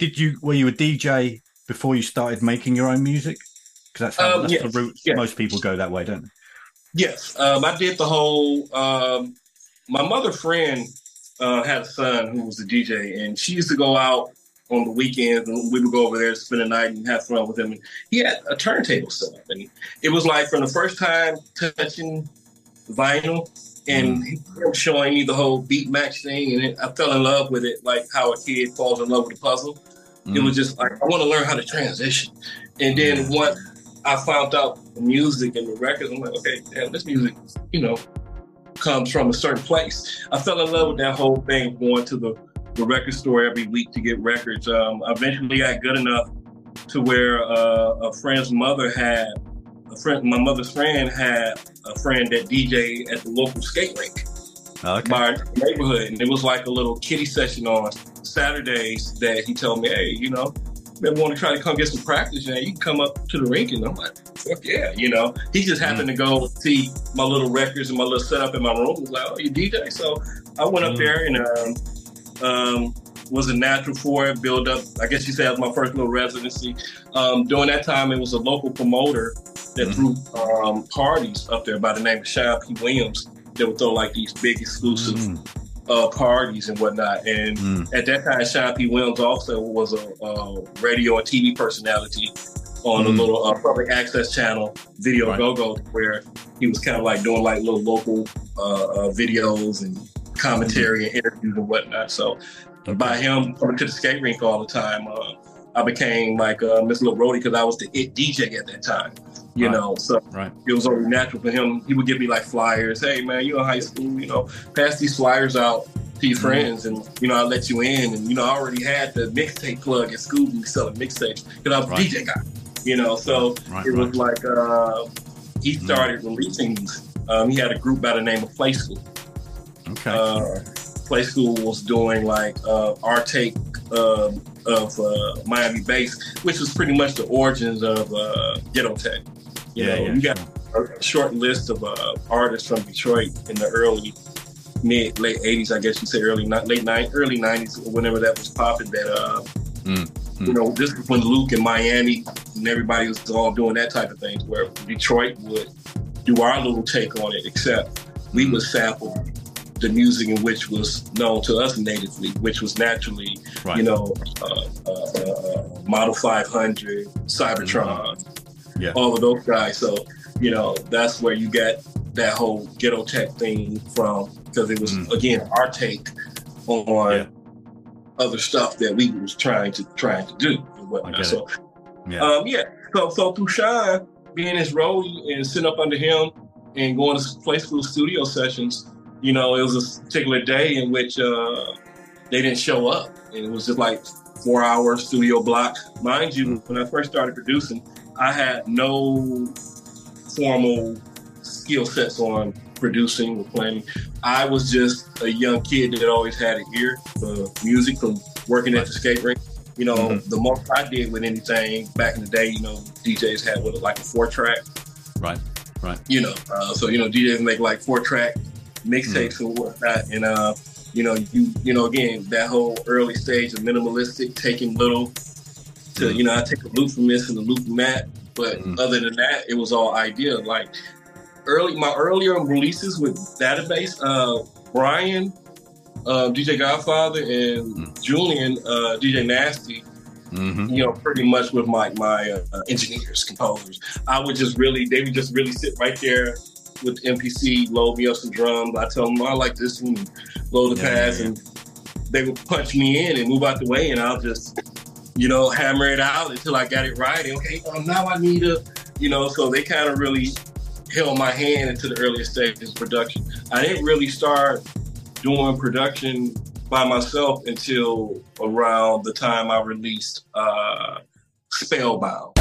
You? Did you? Were you a DJ before you started making your own music? Because that's how Um, that's yes, the route. yes. Most people go that way, don't they? Yes, um, I did the whole. Um, my mother friend uh, had a son who was a DJ, and she used to go out on the weekends, and we would go over there, spend the night, and have fun with him. And he had a turntable set up, and it was like from the first time touching vinyl, and he was showing me the whole beat match thing, and it, I fell in love with it, like how a kid falls in love with a puzzle. It was just like I want to learn how to transition. And then once I found out the music and the records, I'm like, okay, damn, this music, you know, comes from a certain place. I fell in love with that whole thing, going to the, the record store every week to get records. Um, eventually, got good enough to where uh, a friend's mother had a friend. My mother's friend had a friend that DJ at the local skate rink Okay. by our neighborhood, and it was like a little kiddie session on Saturdays that he told me, hey, you know, maybe want to try to come get some practice, and you can come up to the rink, and I'm like, fuck yeah, you know. He just happened to go see my little records and my little setup in my room. He was like, oh, you DJ? So I went up there and um, um, was a natural for it. Build up. I guess you say that was my first little residency. Um, during that time, it was a local promoter that threw um, parties up there by the name of Sean P. Williams. That would throw like these big exclusive uh, parties and whatnot. And at that time, Sean P. Williams also was a, uh radio and TV personality on a Mm. little uh, public access channel, Video Right. Go Go, where he was kind of like doing like little local uh, uh, videos and commentary and interviews and whatnot. So by him coming to the skate rink all the time, uh, I became like uh, Miss Lil Brody because I was the it DJ at that time. You Right. know, so Right. it was only natural for him. He would give me like flyers. Hey man, you in high school, you know, pass these flyers out to your friends, and you know, I'll let you in. And you know, I already had the mixtape plug at school. We selling mixtapes because I was a Right. DJ guy. You know, so Right, it was like uh, he started releasing these. Um, he had a group by the name of Play School. Okay. Uh, Play School was doing like uh, our take um of uh, Miami bass, which was pretty much the origins of uh, Ghetto Tech. You Yeah, know, yeah, you got a short list of uh, artists from Detroit in the early, mid, late '80s, I guess you say early, ni- late '90s, early '90s, or whenever that was popping. That uh, Mm, you know, this is when Luke and Miami and everybody was all doing that type of thing, where Detroit would do our little take on it, except we would sample the music in which was known to us natively, which was naturally, Right. you know, uh, uh, uh, Model 500, Cybotron, Yeah. all of those guys. So, you know, that's where you get that whole ghetto tech thing from, because it was, again, our take on other stuff that we was trying to trying to do and whatnot. So, Yeah. um, yeah. So, so through Shine being his role and sitting up under him and going to play school studio sessions, you know, it was a particular day in which uh, they didn't show up, and it was just like four hour studio block. Mind you, when I first started producing, I had no formal skill sets on producing or planning. I was just a young kid that always had an ear for music from working at the skate rink. You know, Mhm. the most I did with anything back in the day, you know, DJs had what like a four track. Right. Right. You know, uh, so you know DJs make like four track mixtapes and whatnot, and uh, you know, you you know again that whole early stage of minimalistic, taking little to you know I take a loop from this and a loop from that, but other than that, it was all idea. Like early, my earlier releases with Databass, uh, Brian, uh, DJ Godfather, and Julian, uh, DJ Nasty. Mm-hmm. You know, pretty much with my my uh, engineers, composers. I would just really, they would just really sit right there with MPC, load me up some drums. I tell them I like this one, load the Yeah, pads, yeah, yeah. and they would punch me in and move out the way, and I'll just, you know, hammer it out until I got it right. And okay, um, now I need a, you know, so they kind of really held my hand into the earliest stages of production. I didn't really start doing production by myself until around the time I released uh, Spellbound.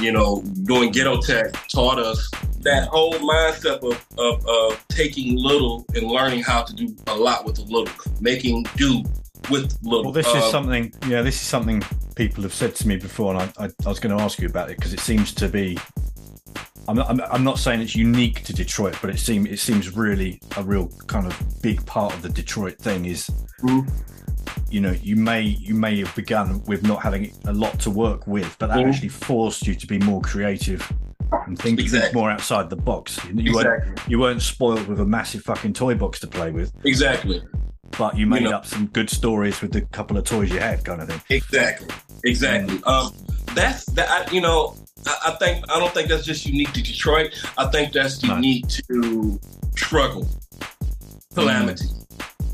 You know, doing ghetto tech taught us that whole mindset of, of, of taking little and learning how to do a lot with a little, making do with little. Well, this is Um, something. Yeah, this is something people have said to me before, and I, I, I was going to ask you about it because it seems to be. I'm not, I'm, I'm not saying it's unique to Detroit, but it seems it seems really a real kind of big part of the Detroit thing is. You know, you may you may have begun with not having a lot to work with, but that Mhm. actually forced you to be more creative and think, Exactly. more outside the box. You, you weren't you weren't spoiled with a massive fucking toy box to play with, Exactly. but you made know- up some good stories with the couple of toys you had, kind of thing. Exactly. Exactly. Um, that's that. I, you know, I, I think I don't think that's just unique to Detroit. I think that's unique to struggle, calamity,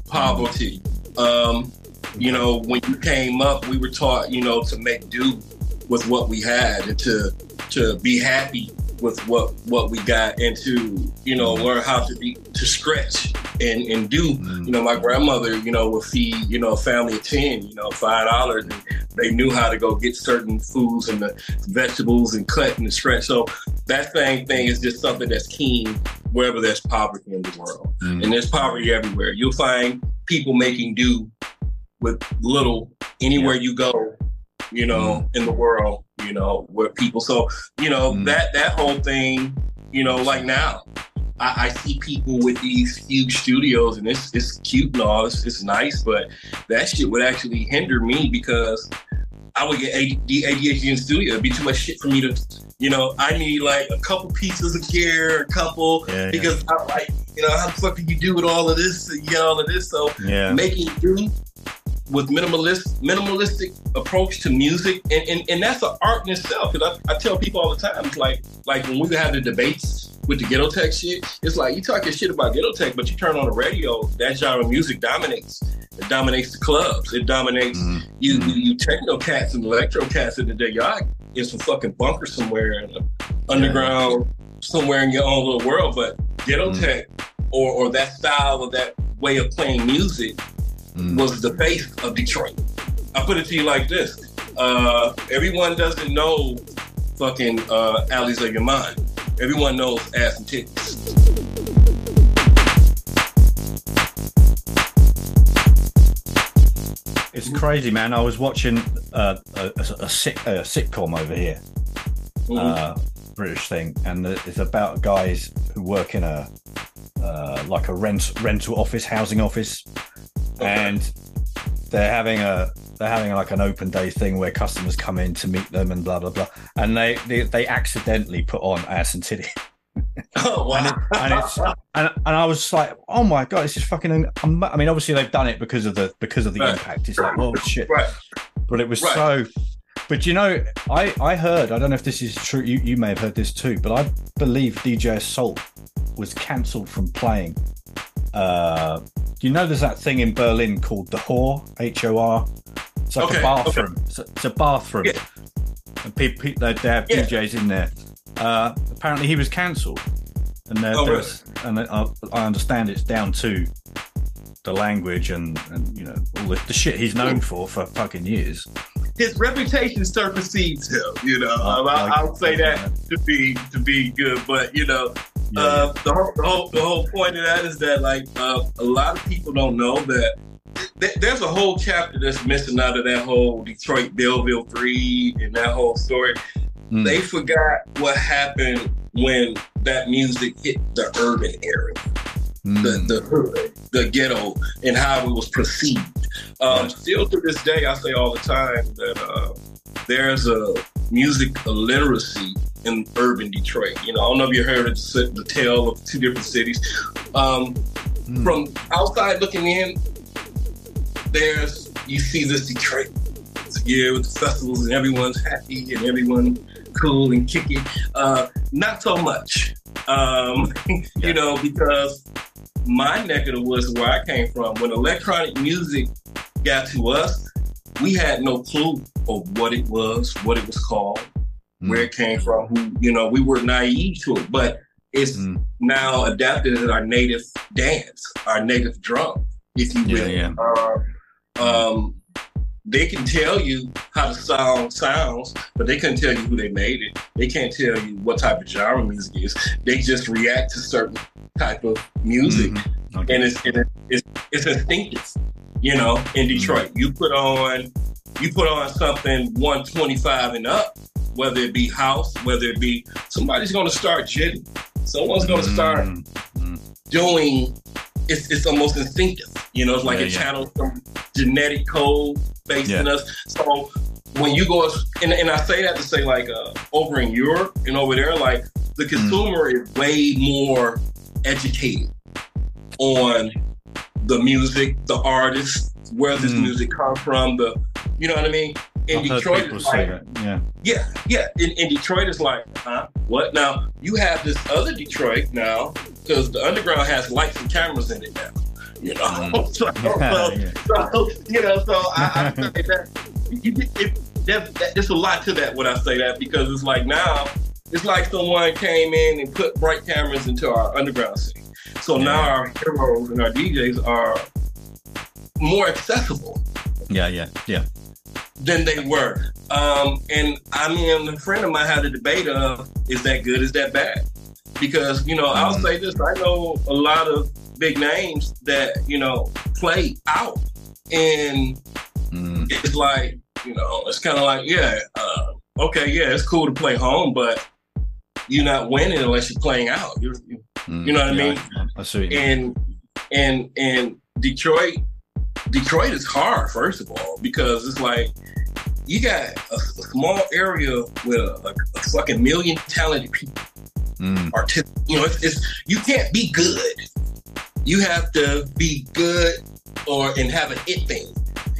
poverty. Um, you know, when you came up, we were taught, you know, to make do with what we had and to to be happy with what what we got and to you know learn how to be to stretch and and do. Mm-hmm. You know my grandmother you know would feed you know a family of 10 you know five dollars and they knew how to go get certain foods and the vegetables and cut and stretch so that same thing is just something that's keen wherever there's poverty in the world. Mm-hmm. And there's poverty everywhere. You'll find people making do with little anywhere you go you know mm-hmm. in the world you know where people so you know mm. that that whole thing you know like now I, I see people with these huge studios and it's it's cute and all it's, it's nice but that shit would actually hinder me because I would get AD, ADHD in studio. It'd be too much shit for me to, you know. I need like a couple pieces of gear, a couple, Yeah, yeah. because I like, you know, how the fuck do you do with all of this? You get all of this, so Yeah. making do with minimalist minimalistic approach to music. And, and, and that's an art in itself because I, I tell people all the time it's like like when we have the debates with the ghetto tech shit it's like you talking shit about ghetto tech but you turn on the radio that genre of music dominates. It dominates the clubs. It dominates mm-hmm. you, you mm-hmm. you techno cats and electro cats in the day. Y'all in some fucking bunker somewhere in the underground somewhere in your own little world but ghetto mm-hmm. tech or or that style or that way of playing music was the face of Detroit. I put it to you like this: uh, everyone doesn't know fucking uh, alleys of your mind. Everyone knows ass and titties. It's crazy, man. I was watching uh, a, a, a, sit, a sitcom over here, uh, British thing, and it's about guys who work in a uh, like a rent rental office, housing office, and they're having a they're having like an open day thing where customers come in to meet them and blah blah blah, and they they, they accidentally put on ass and titty. Oh wow! and, it, and it's and, and I was like, oh my god, this is fucking. am- I mean, obviously they've done it because of the because of the Right. impact. It's like, oh shit, Right. but it was Right. so. But you know, I I heard. I don't know if this is true. You you may have heard this too, but I believe DJ Assault was cancelled from playing. Uh, do you know, there's that thing in Berlin called the HÖR, H O R. It's like Okay, a bathroom. It's, a, it's a bathroom, and people, people they, they have DJs in there. Uh, apparently, he was cancelled, and there, Oh, there's, and I, I understand it's down to the language and, and you know all the, the shit he's known for for fucking years. His reputation supersedes him. You know, Oh, I, like- I'll say that to be to be good, but you know. Uh, the, whole, the, whole, the whole point of that is that like uh, a lot of people don't know that th- there's a whole chapter that's missing out of that whole Detroit Belleville three and that whole story. They forgot what happened when that music hit the urban area, the the hood, the ghetto, and how it was perceived. Um, Still to this day, I say all the time that uh, there's a music illiteracy in urban Detroit. You know, I don't know if you heard the, the tale of two different cities. Um, From outside looking in, there's you see this Detroit yeah, with the festivals and everyone's happy and everyone cool and kicky. Uh, not so much, um, you know, because my neck of the woods, where I came from, when electronic music got to us, we had no clue of what it was, what it was called, where it came from. Who, you know, we were naive to it, but it's now adapted as our native dance, our native drum, if you will. Yeah, Uh, um, they can tell you how the song sounds, but they couldn't tell you who they made it. They can't tell you what type of genre music is. They just react to certain type of music, Mm-hmm. and it's and it's it's instinctive. You know, in Detroit, mm-hmm. you put on you put on something 125 and up, whether it be house, whether it be somebody's going to start jitting. Someone's going to start mm-hmm. Mm-hmm. doing. It's it's almost instinctive. You know, it's like Yeah, a yeah. channel some genetic code based in us. So when you go, and, and I say that to say like uh, over in Europe and over there, like the consumer is way more educated on the music, the artist, where this Mm. music comes from, the you know what I mean. In I've Detroit, people it's say that. Yeah. yeah, yeah. In, in Detroit, it's like, huh? What? Now you have this other Detroit now because the underground has lights and cameras in it now. You know, mm-hmm. so, Yeah, so, so, you know, so I, I say that you, it, that, that, there's a lot to that when I say that because it's like now it's like someone came in and put bright cameras into our underground scene. So now our heroes and our DJs are more accessible Yeah, yeah, yeah. Than they were. Um, and I mean, a friend of mine had a debate of is that good, is that bad? Because, you know, I'll say this I know a lot of big names that, you know, play out. And it's like, you know, it's kind of like, yeah, uh, okay, yeah, it's cool to play home, but you're not winning unless you're playing out. You're, you, you know what I mean? I see and and and Detroit, Detroit is hard first of all because it's like you got a, a small area with a, a, fucking million talented people, Mm. You know, it's, it's you can't be good. You have to be good or and have an it thing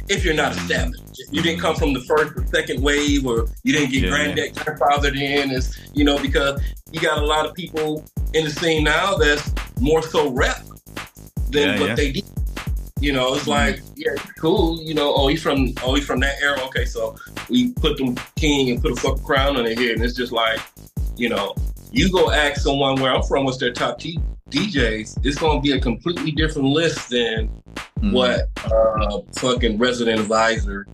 if you're not established. If you didn't come from the first or second wave, or you didn't get Yeah, granddad grandfathered in, is you know because you got a lot of people in the scene now that's more so rep than Yeah, what yeah. they did. You know, it's like, yeah, cool. You know, oh, he's from, oh, he's from that era. Okay, so we put them king and put a fucking crown on their head, and it's just like, you know, you go ask someone where I'm from, what's their top T- DJs? It's gonna be a completely different list than Mm. what uh, fucking resident advisor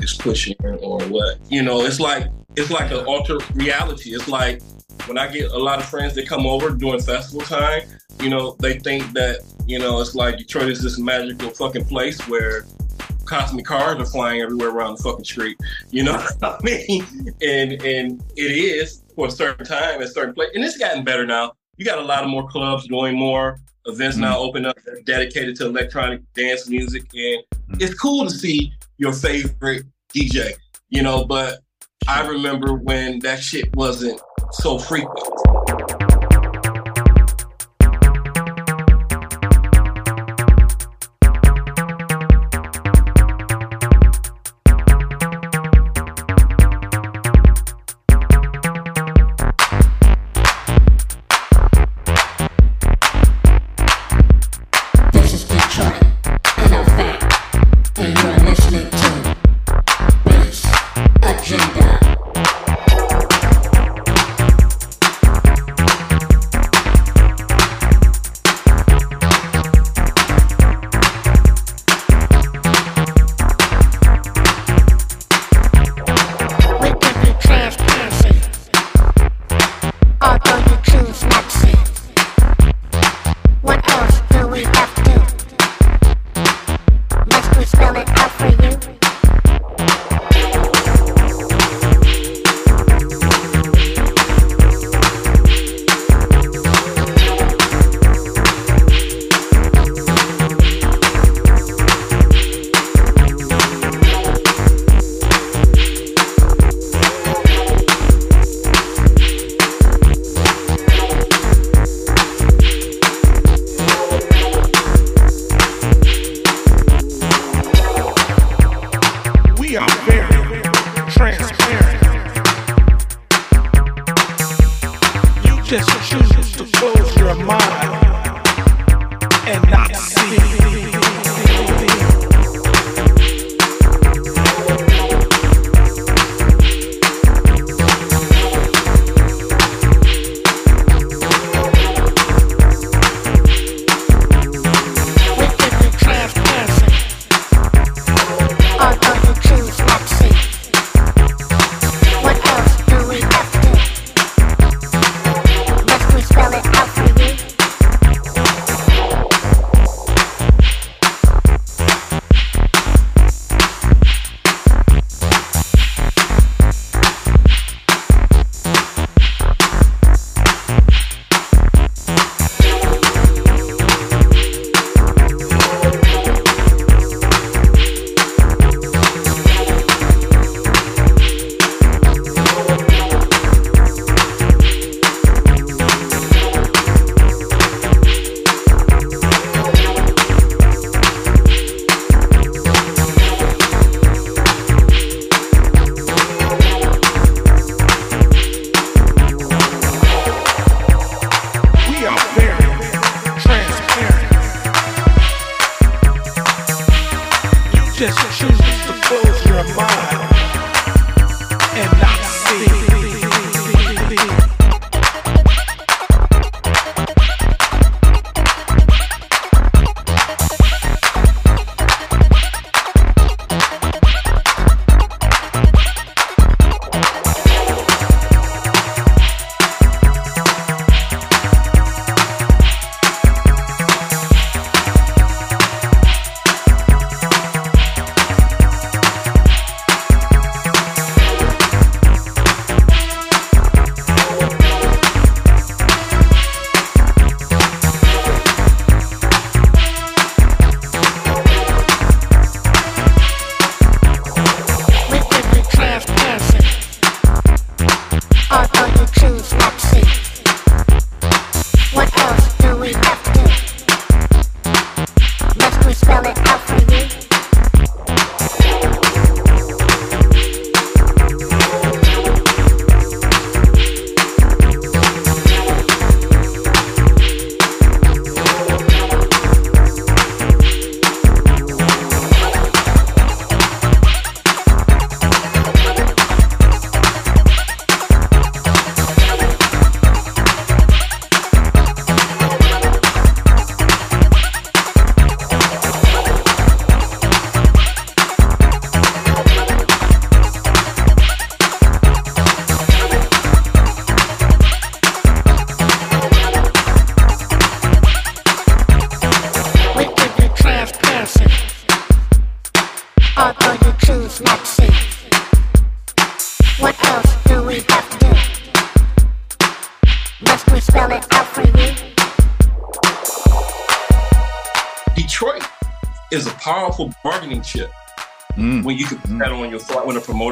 is pushing or what. You know, it's like it's like an alter reality. It's like when I get a lot of friends that come over during festival time, you know, they think that, you know, it's like Detroit is this magical fucking place where cosmic cars are flying everywhere around the fucking street. You know what I mean? And and it is for a certain time, at a certain place. And it's gotten better now. You got a lot of more clubs doing more events mm. now open up dedicated to electronic dance music. And mm. it's cool to see your favorite DJ, you know, but I remember when that shit wasn't so frequent.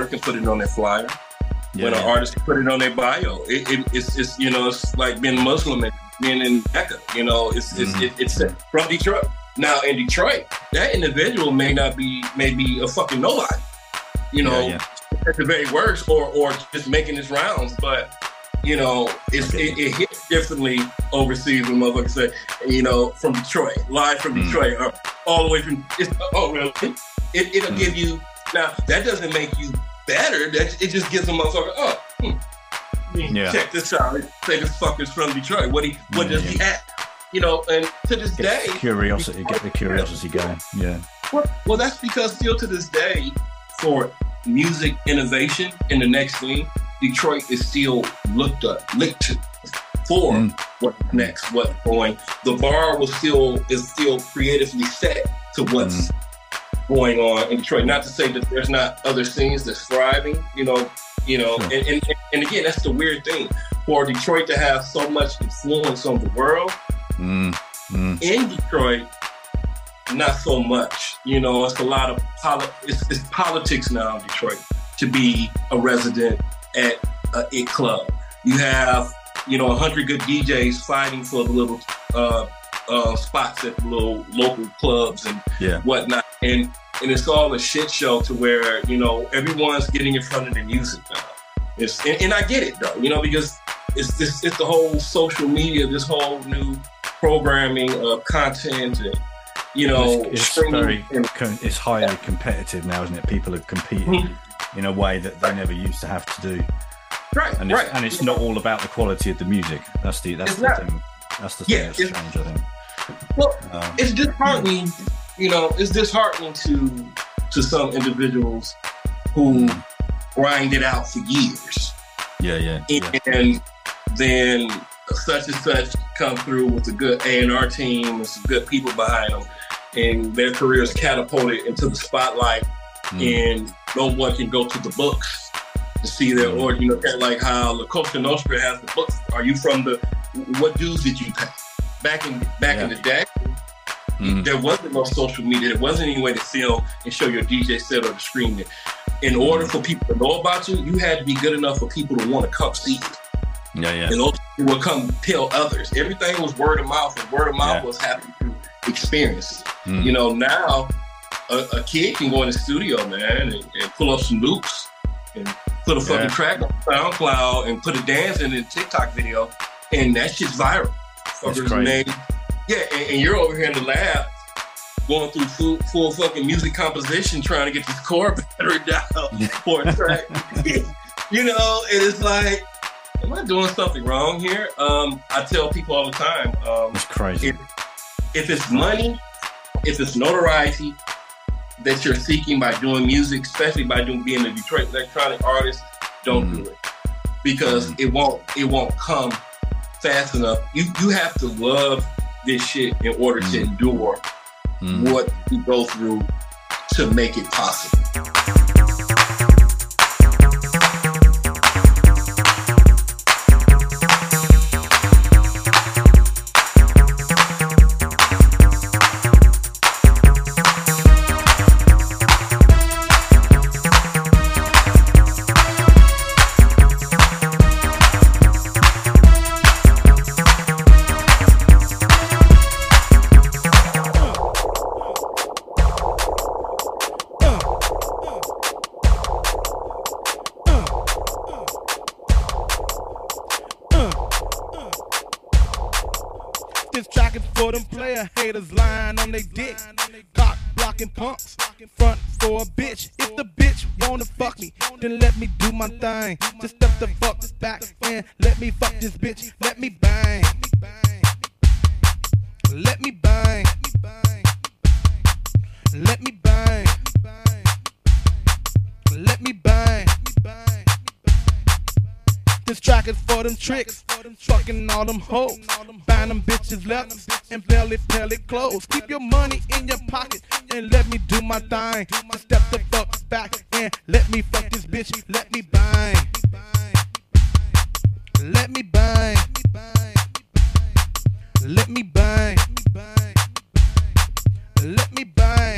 Flyer, when a promoter can put it on their flyer, when an artist can put it on their bio, it, it, it's, it's you know it's like being Muslim and being in Mecca. You know, it's it's mm-hmm. it, it's from Detroit. Now in Detroit, that individual may not be maybe a fucking nobody. You know, Yeah, at the very worst, or or just making his rounds, but. You know, it's, it, it hits differently overseas when motherfuckers say, you know, from Detroit, live from hmm. Detroit, or all the way from. It's, oh, really? It, it'll hmm. give you now. That doesn't make you better. That it just gives a motherfucker. Oh, hmm, Yeah. check this out. Say this fucker's from Detroit. What he? What does he have? You know, and to this day, Curiosity, get the curiosity going. Yeah. well, well, that's because still to this day, for music innovation in the next thing, Detroit is still looked up, linked to for what's next, what's going. The bar was still is still creatively set to what's going on in Detroit. Not to say that there's not other scenes that's thriving, you know, you know, and, and and again, that's the weird thing for Detroit to have so much influence on the world Mm. Mm. in Detroit, not so much. You know, it's a lot of poli- it's, it's politics now in Detroit to be a resident at a it club. You have you know a hundred good DJs fighting for the little uh, uh, spots at little local clubs and Yeah. whatnot, and and it's all a shit show to where you know everyone's getting in front of the music now. It's and, and I get it though, you know, because it's this it's the whole social media, this whole new programming of content and you know it's, it's very and- it's highly competitive now, isn't it? People are competing in a way that they never used to have to do. Right, and it's, right. and it's not all about the quality of the music. That's the that's It's the not. thing. That's the thing Yeah, that's changed. I think. Well, Um, it's disheartening, you know, it's disheartening to to some individuals who grind it out for years. Yeah, yeah, yeah. And then such and such come through with a good A and R team and some good people behind them, and their careers catapulted into the spotlight, and no one can go to the books to see their or you know kind of like how La Costa Nostra has the books. Are you from the? What dues did you pay? Back in back in the day, there wasn't no social media. There wasn't any way to film and show your DJ set or the screen. In order for people to know about you, you had to be good enough for people to want to come see you. Yeah, yeah. And those people would come tell others. Everything was word of mouth, and word of mouth was happening through experiences. Mm. You know, now a, a kid can go in the studio, man, and, and pull up some loops and put a fucking Yeah. track on SoundCloud and put a dance in a TikTok video, and that shit's viral. Fuckers made- yeah, and, and you're over here in the lab going through full, full fucking music composition trying to get this chord pattern down for a track. you know, it is like, am I doing something wrong here? Um, I tell people all the time, um, It's crazy. if, if it's money, if it's notoriety that you're seeking by doing music, especially by doing being a Detroit electronic artist, don't do it because it won't it won't come fast enough. You you have to love this shit in order to mm. endure mm. what you go through to make it possible. For them player haters lying on they dick. Cock blocking punks. Front for a bitch. If the bitch wanna fuck me, then let me do my thing. Just step the fuck back and let me fuck this bitch. Let me bang. Let me bang. Let me bang. Let me bang. Let me bang. This track is for them tricks, fucking all them hoes, buying them bitches leathers and belly belly clothes. Keep your money in your pocket and let me do my thing. Just step the fuck back and let me fuck this bitch. Let me bang. Let me bang. Let me bang. Let me bang.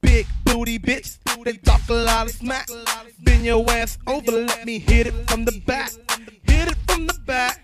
Big booty bitch, they talk a lot of smack. Bend your ass over, let me hit it from the back. Hit it from the back.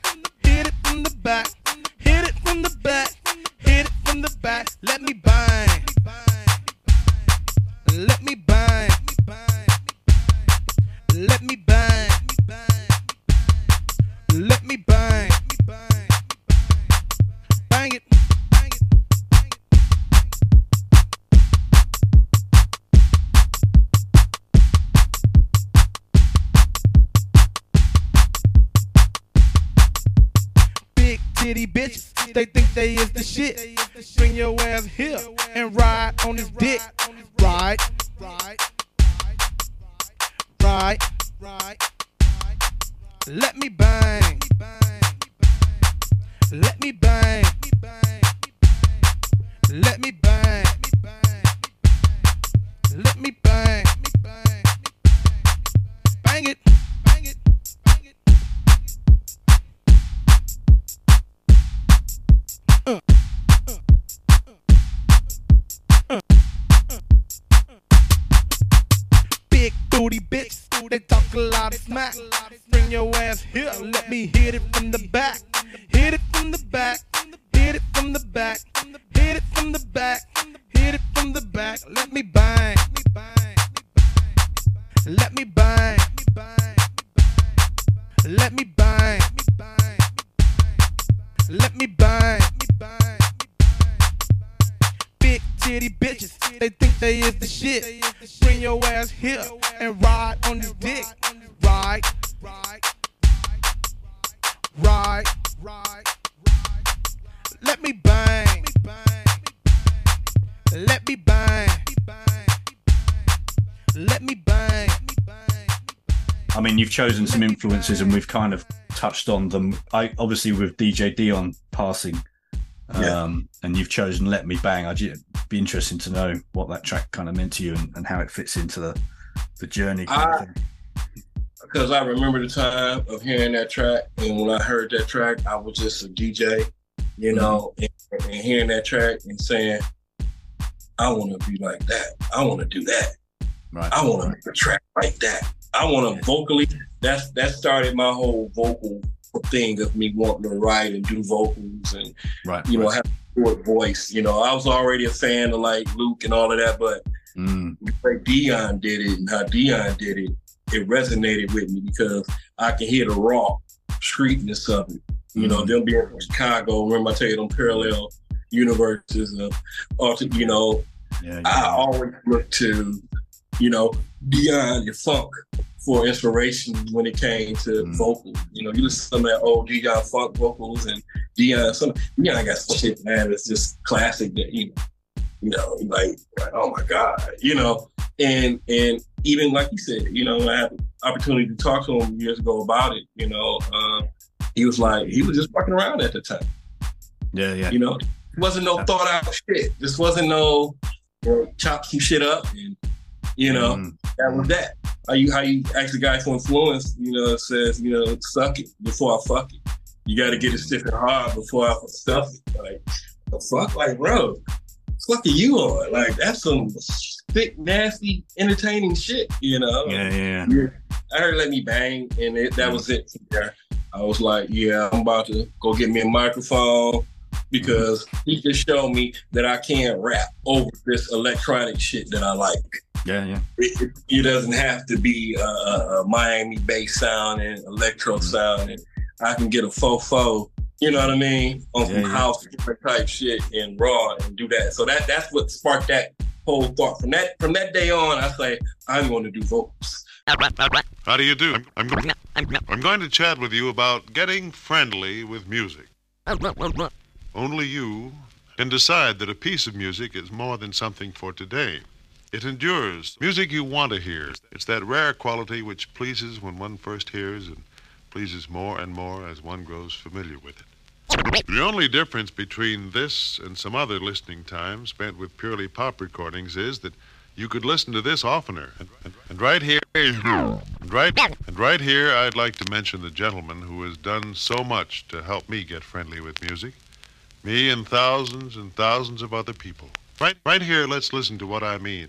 Booty bitch, they talk a lot of smack. Bring your ass here, let me hit it from the back. Chosen some influences, and we've kind of touched on them. I obviously with DJ Deeon passing, um, Yeah. and you've chosen "Let Me Bang." I'd be interesting to know what that track kind of meant to you and, and how it fits into the the journey. Of I- because I remember the time of hearing that track, and when I heard that track, I was just a DJ, you know, and, and hearing that track and saying, I want to be like that. I want to do that. Right. I want to make a track like that. I want to vocally. That's that started my whole vocal thing of me wanting to write and do vocals and Right. you know right. have a short voice. You know, I was already a fan of like Luke and all of that, but Mm. way Deeon did it and how Deeon did it, it resonated with me because I can hear the raw streetness of it. You know, Mhm. them being from Chicago, remember I tell you them parallel universes of, of you know, Yeah, I always look to, you know, Deeon your Funk for inspiration when it came to Mm. vocals. You know, you listen to some of that old Deeon Funk vocals and Deeon, some Deeon got some shit, man, it's just classic that you you know, like, like, oh my God, you know, and and even like you said, you know, I had the opportunity to talk to him years ago about it, you know. Uh, he was like, he was just fucking around at the time. Yeah, yeah. You know, it wasn't no thought out shit. This wasn't no you know, chop some shit up and you know, Mm. that was that. How you how you ask the guy for influence, you know, says, you know, suck it before I fuck it. You gotta get it stiff and hard before I stuff it. Like the fuck, like bro, fuck are you on? Like that's some thick, nasty, entertaining shit, you know? Yeah, yeah, yeah. I heard Let Me Bang, and it, that was it. I was like, yeah, I'm about to go get me a microphone because mm-hmm. he just showed me that I can rap over this electronic shit that I like. Yeah, yeah. It, it, it doesn't have to be a, a, a Miami bass sound and electro mm-hmm. sound, and I can get a faux you know what I mean, on some Yeah, yeah. house type shit and raw and do that. So that that's what sparked that whole thought. From that from that day on, I say I'm going to do vocals. How do you do? I'm, I'm, go- I'm going to chat with you about getting friendly with music. Only you can decide that a piece of music is more than something for today. It endures. Music you want to hear. It's that rare quality which pleases when one first hears and pleases more and more as one grows familiar with it. The only difference between this and some other listening time spent with purely pop recordings is that you could listen to this oftener. And, and, and right here, and right, and right here, I'd like to mention the gentleman who has done so much to help me get friendly with music. Me and thousands and thousands of other people. Right, right here, let's listen to what I mean.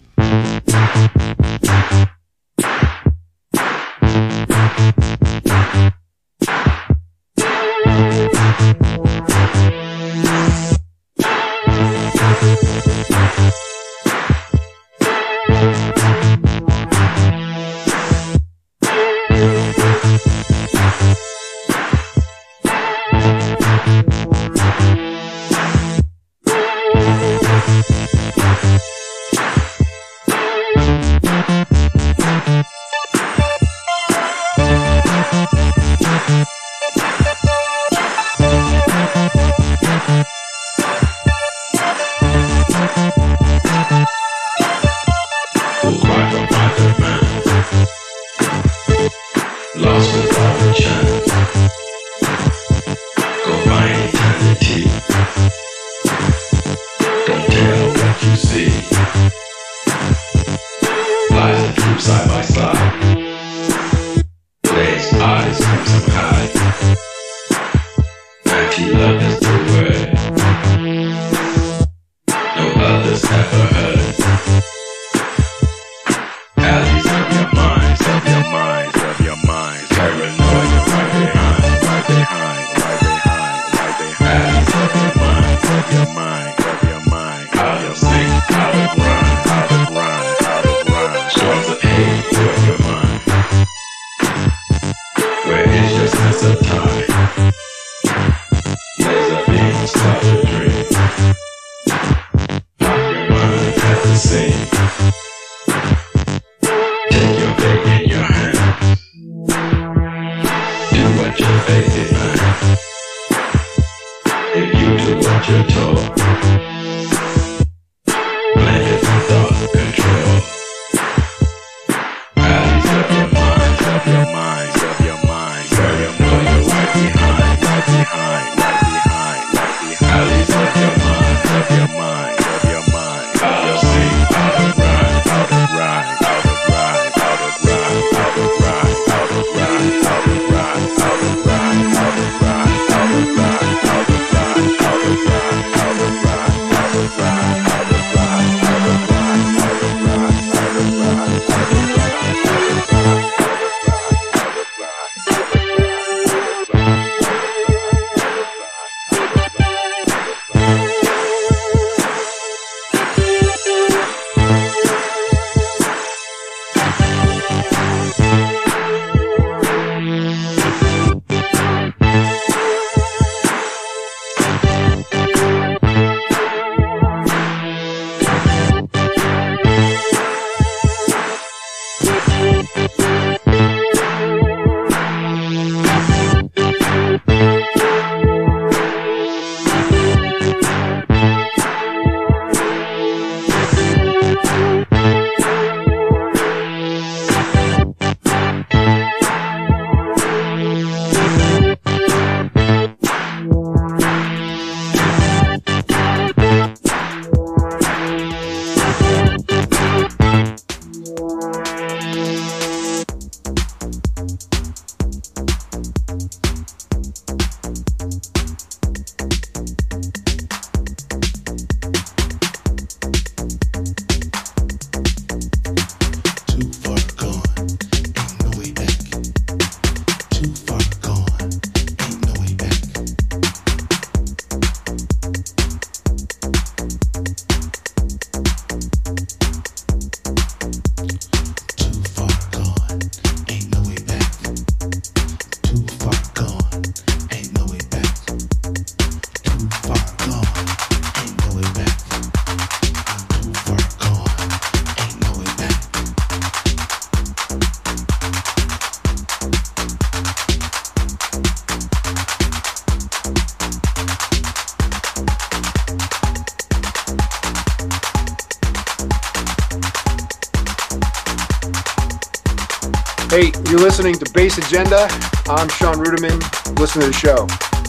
Listening to Bass Agenda. I'm Sean Ruderman. Listen to the show.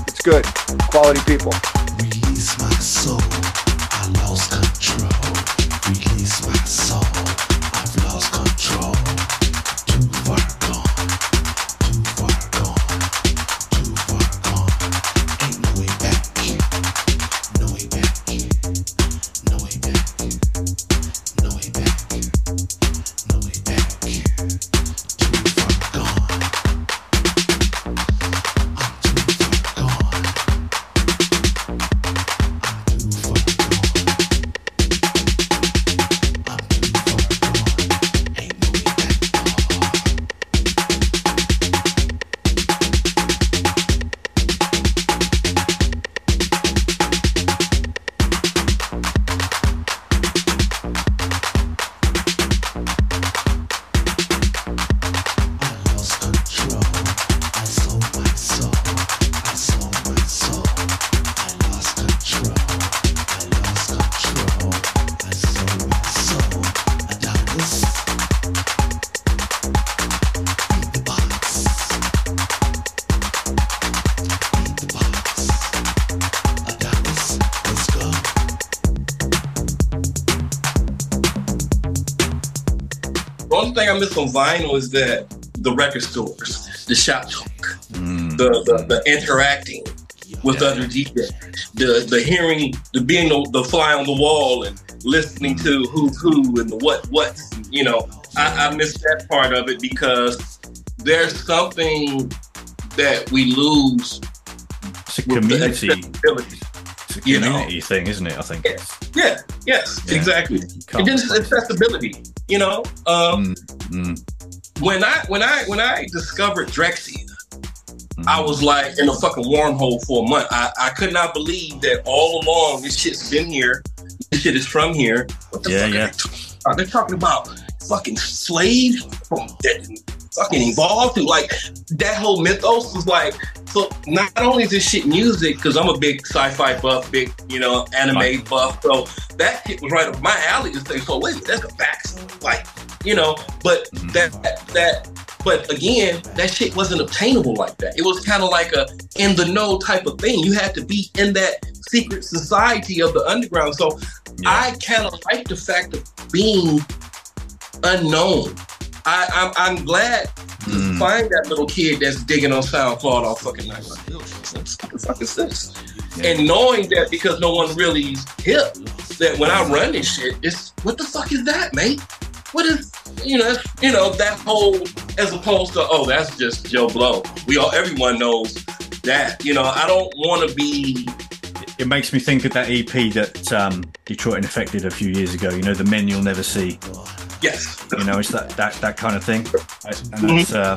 It's good. Quality people. Release my soul. I lost control. The only thing I miss on vinyl is that the record stores, the shop talk, mm. the, the the interacting with other DJs, the the hearing, the being the, the fly on the wall and listening to who's who and the what what's. You know, I, I miss that part of it because there's something that we lose. It's a community. It's a You know. community thing, isn't it? I think. Yeah, yes, Yeah. exactly. can't And accessibility, you know. Um, Mm. when I when I when I discovered Drexy, I was like in a fucking wormhole for a month. I, I could not believe that all along this shit's been here. This shit is from here. What the Yeah, fuck yeah. Are they, talking about? They're talking about fucking slaves from that fucking evolved to like that whole mythos was like. So not only is this shit music, because I'm a big sci-fi buff, big you know anime buff. So that shit was right up my alley to say. So wait, that's a fact. Like you know, but mm-hmm. that that but again, that shit wasn't obtainable like that. It was kind of like a in the know type of thing. You had to be in that secret society of the underground. So I kind of like the fact of being unknown. I, I'm, I'm glad to find that little kid that's digging on SoundCloud all fucking night. Like, yo, the fuck is this? And knowing that because no one really hip, that when I run this shit, it's what the fuck is that, mate? What is you know, you know that whole as opposed to oh that's just Joe Blow. We all everyone knows that. You know, I don't want to be It makes me think of that EP that um, Detroit in Effect a few years ago. You know, the men you'll never see. Yes. You know, it's that that, that kind of thing, and that's uh,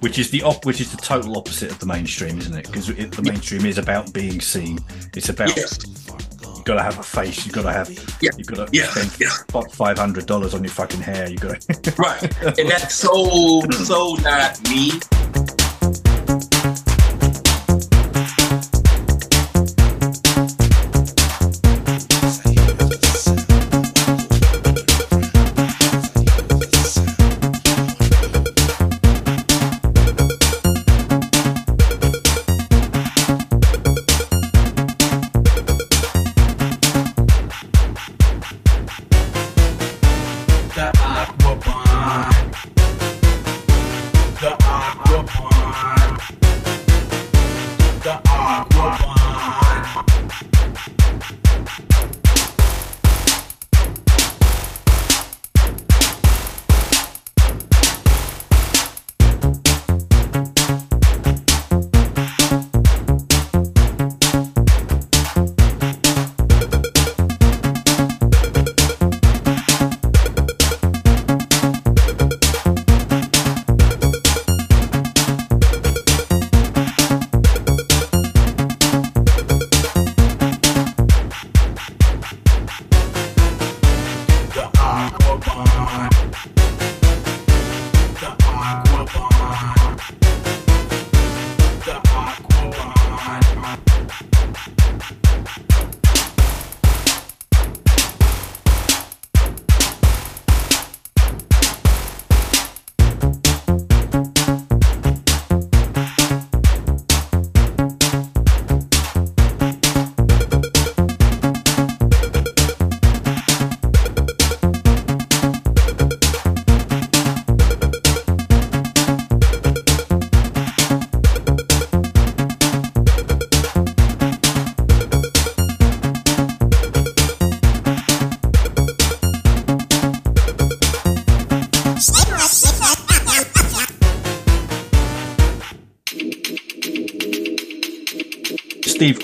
which is the op- which is the total opposite of the mainstream, isn't it? Because the mainstream is about being seen. It's about you've got to have a face. You've got to have. You got to Yeah, spend five hundred dollars on your fucking hair. You got to. right, and that's so so not me.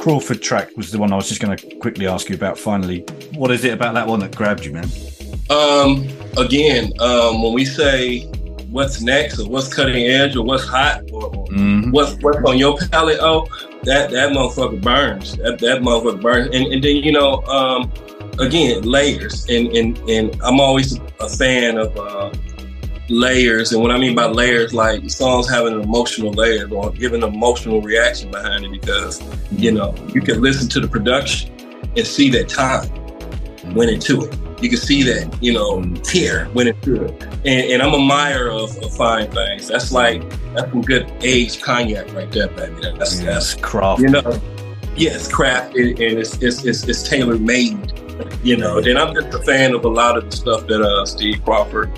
Crawford track was the one I was just going to quickly ask you about. Finally, what is it about that one that grabbed you, man? Um, again, um, when we say what's next or what's cutting edge or what's hot or, Mhm. what's what's on your palate, oh, that that motherfucker burns. That that motherfucker burns. And, and then you know, um, again, layers. And and and I'm always a fan of uh, layers. And what I mean by layers, like songs having an emotional layer or giving an emotional reaction behind it, because you know you can listen to the production and see that time went into it. You can see that, you know, care went into it. And, and I'm a admirer of, of fine things. That's like that's some good aged cognac right there, baby. That's that's craft. You know, yeah, it's crafted and it's it's it's, it's tailor made. You know, and I'm just a fan of a lot of the stuff that uh, Steve Crawford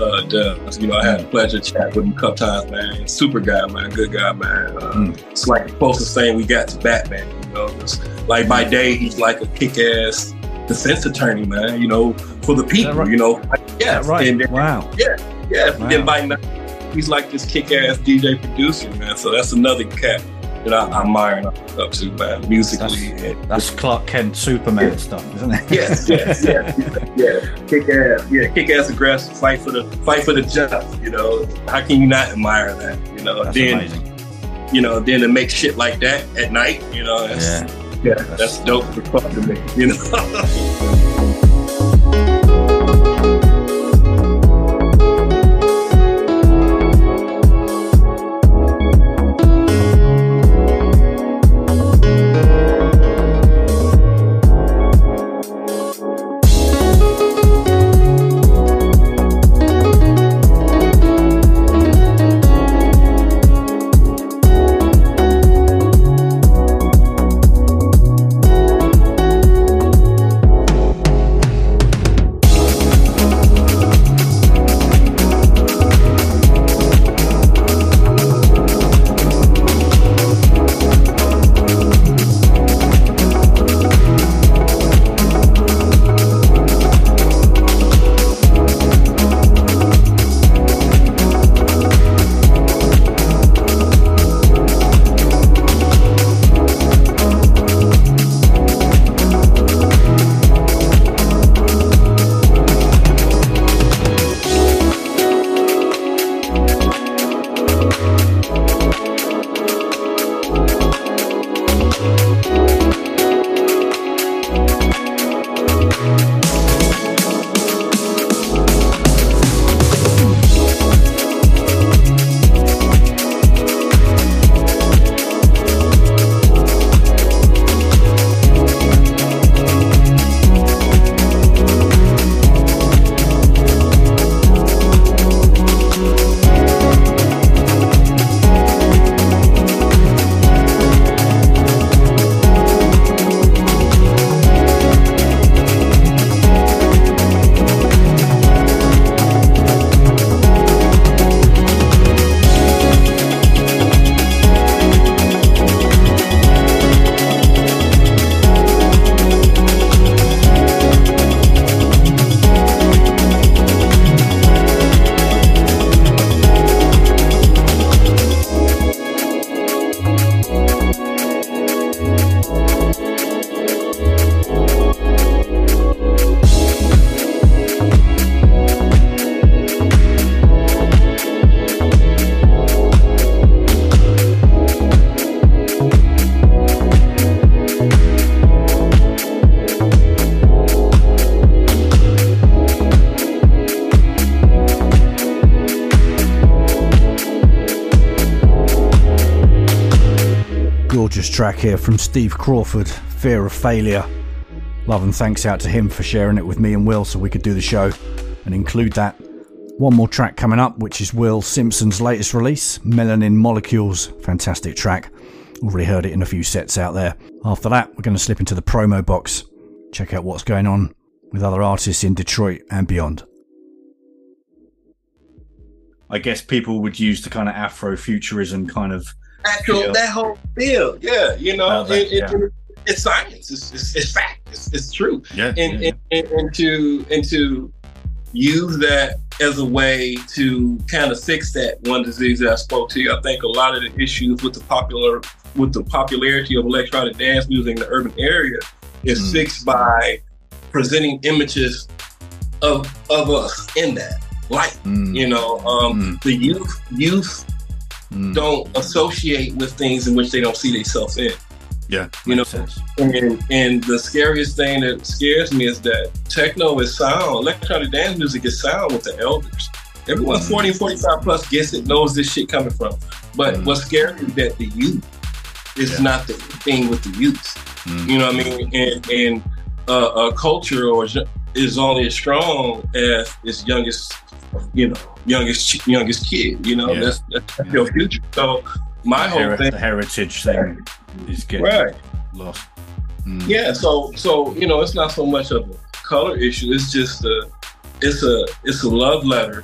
uh, does. You know, I had the pleasure chat with him a couple times, man. Super guy, man. Good guy, man. Uh, It's like the closest thing we got to Batman. You know, It's like by day he's like a kick-ass defense attorney, man. You know, for the people. You know, like, yeah, right? And then, wow. Yeah, yeah. Wow. Then by night he's like this kick-ass DJ producer, man. So that's another cat that I, admire and up to, man. Musically, and- That's Clark Kent Superman stuff, isn't it? Yes, yes, yes, yeah. Kick ass, yeah, kick ass aggressive, fight for the fight for the just. You know, how can you not admire that? You know, That's then amazing. you know, then to make shit like that at night, you know, that's, yeah, that's, dope for fuck to me. You know. track here from Steve Crawford, Fear of Failure. Love and thanks out to him for sharing it with me and Will so we could do the show and include that. One more track coming up, which is Will Simpson's latest release, Melanin Molecules. Fantastic track. Already heard it in a few sets out there. After that, we're going to slip into the promo box, check out what's going on with other artists in Detroit and beyond. I guess people would use the kind of Afrofuturism kind of actual feel. that whole field. Yeah, you know, Well, that- it- it- yeah. it's science. It's, it's, it's fact. It's, it's true. Yeah, and, yeah. And, and, and to and to use that as a way to kind of fix that one disease that I spoke to you. I think a lot of the issues with the popular with the popularity of electronic dance music in the urban area is mm. fixed by presenting images of of us in that light. Mm. You know, um, mm. the youth youth Mm. don't associate with things in which they don't see themselves in. Yeah, you know, and and the scariest thing that scares me is that techno is sound, electronic dance music is sound with the elders. Everyone mm. 40 and 45 plus gets it, knows this shit coming from. But mm. what's scary is that the youth is not the thing with the youth. You know what I mean? And and uh, a culture or is only as strong as its youngest, you know, youngest youngest kid. You know, Yeah. that's that's your future. So my the, whole heri- thing, the heritage thing is getting right? lost. Yeah, mm. so so you know, it's not so much of a color issue. It's just a it's a it's a love letter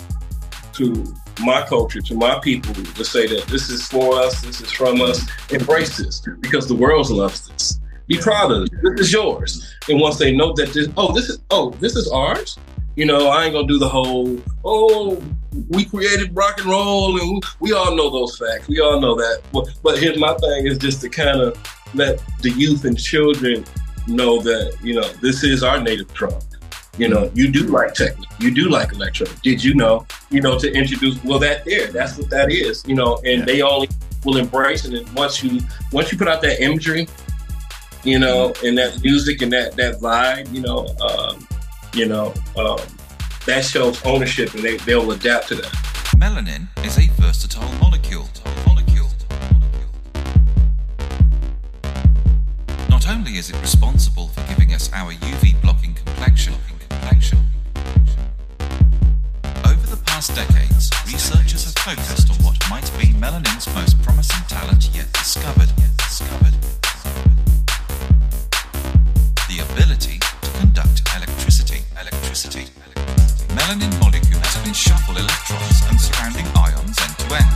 to my culture, to my people, to say that this is for us, this is from us. Embrace this because the world loves this. Be proud of it. This is yours. And once they know that this, oh, this is oh, this is ours. You know, I ain't gonna do the whole oh, we created rock and roll, and we, all know those facts. We all know that. But, but here's my thing: is just to kind of let the youth and children know that you know this is our native trunk. You know, you do like techno, you do like electro. Did you know? You know, to introduce well, that there, that's what that is. You know, and they only will embrace it. And once you once you put out that imagery, you know, and that music and that that vibe, you know, um, you know, um, that shows ownership, and they they'll adapt to that. Melanin is a versatile molecule. Not only is it responsible for giving us our UV blocking complexion, complexion. Over the past decades, researchers have focused on what might be melanin's most promising talent yet discovered. Yet discovered. The ability to conduct electricity. Electricity. Melanin molecules can shuffle electrons and surrounding ions end to end.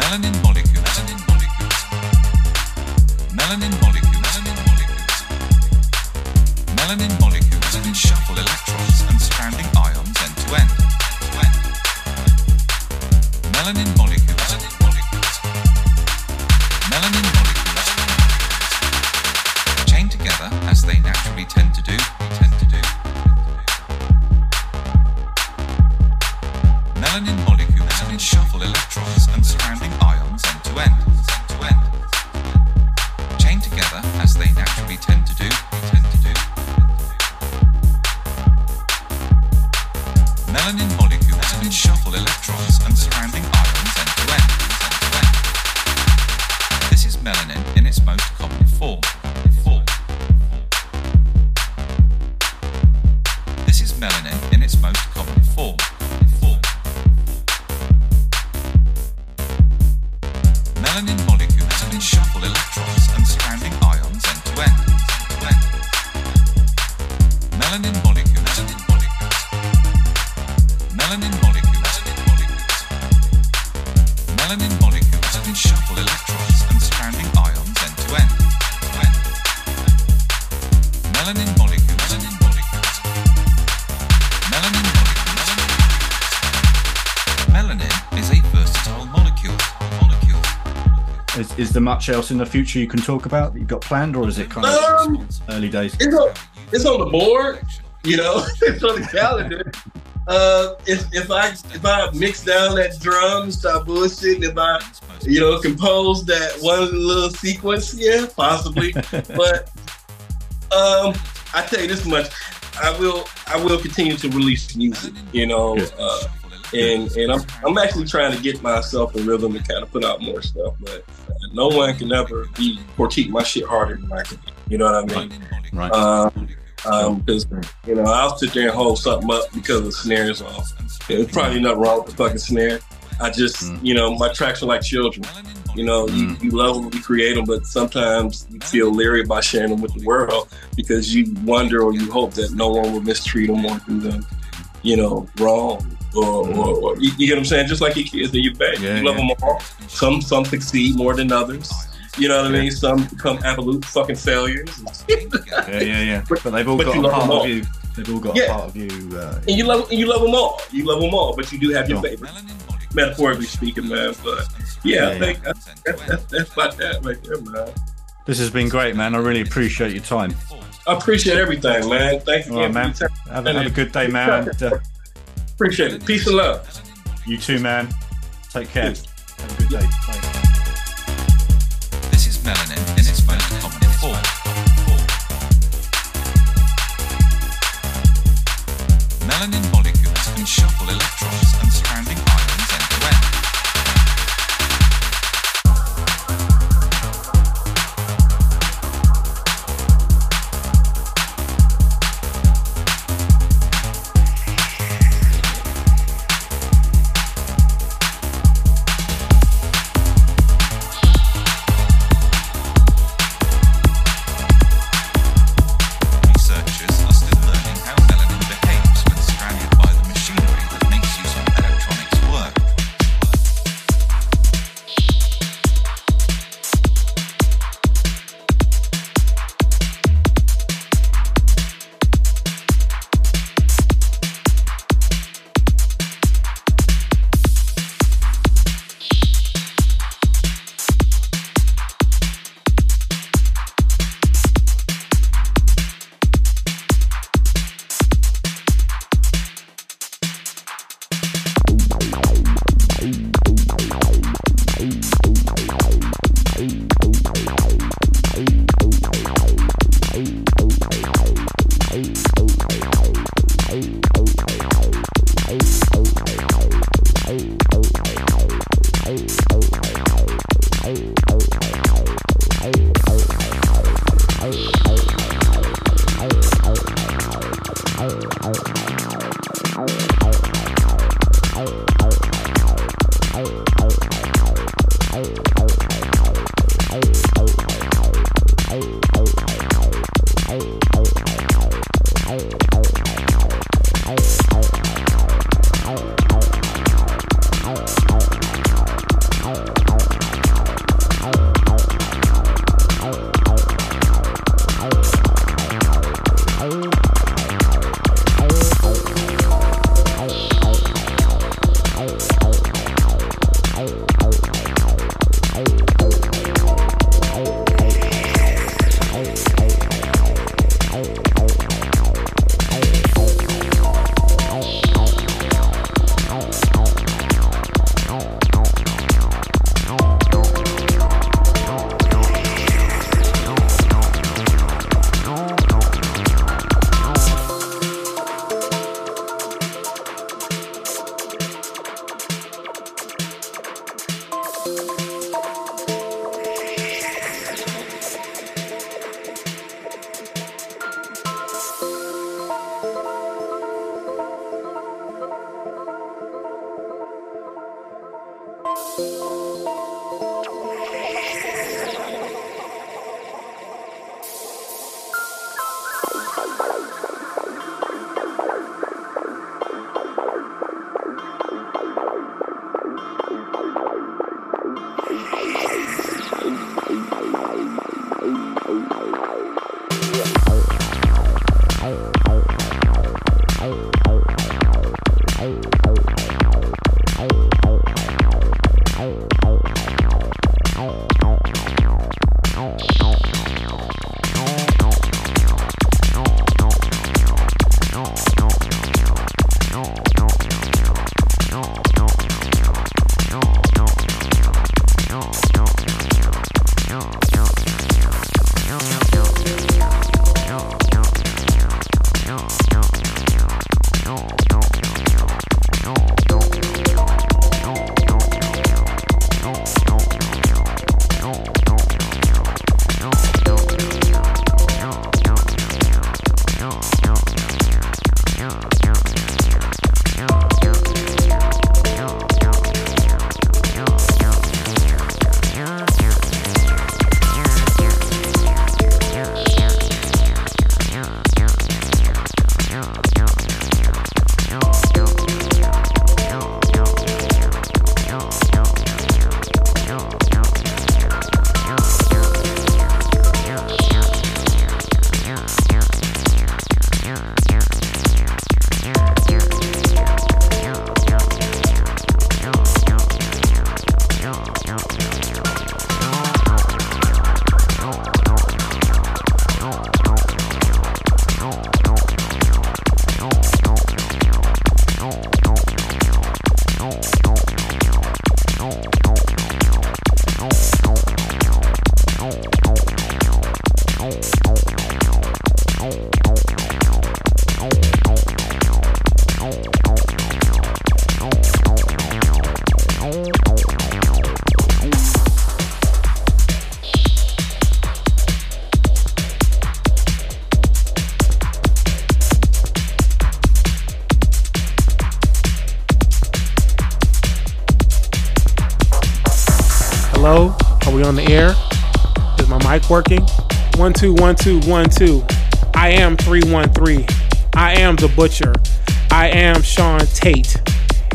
Melanin molecules. Melanin molecules. Melanin molecules. Melanin molecules can shuffle electrons and surrounding ions end to end. Melanin molecules. There much else in the future you can talk about that you've got planned, or is it kind of Um, early days? It's on, it's on the board, you know, it's on the calendar. Uh, if, if I if I mix down that drum, stop bullshitting, if I you know compose that one little sequence, yeah, possibly. but um, I tell you this much, I will I will continue to release music, you know, uh, and and I'm I'm actually trying to get myself in rhythm to kind of put out more stuff, but uh, no one can ever be critique my shit harder than I can. You know what I mean? Right. Um, um, because you know I'll sit there and hold something up because the snare is off. There's probably nothing wrong with the fucking snare. I just, you know, my tracks are like children. You know, you, you love them, you create them, but sometimes you feel leery about sharing them with the world because you wonder or you hope that no one will mistreat them or do them, you know, wrong or, or, or you, you, get what I'm saying? Just like your kids and your baby, yeah, you love yeah. them all. Some some succeed more than others. You know what yeah. I mean? Some become absolute fucking failures. yeah, yeah, yeah. But, they've all but got a part of you. They've all got a part of you. Uh, and you love you love them all. You love them all, but you do have your favorite. Metaphorically speaking, man. But yeah, I think I, that's about that right there, man. This has been great, man. I really appreciate your time. I appreciate everything, man. Thank you, right, man. Have, have, a good day, man. And, uh, Appreciate it. Peace and love. You too, man. Take care. Have a good day. Bye. This is Melanie. On the air? Is my mic working? One, two, one, two, one, two. I am 313. I am the Butcher. I am Sean Tate.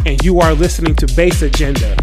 And you are listening to Bass Agenda.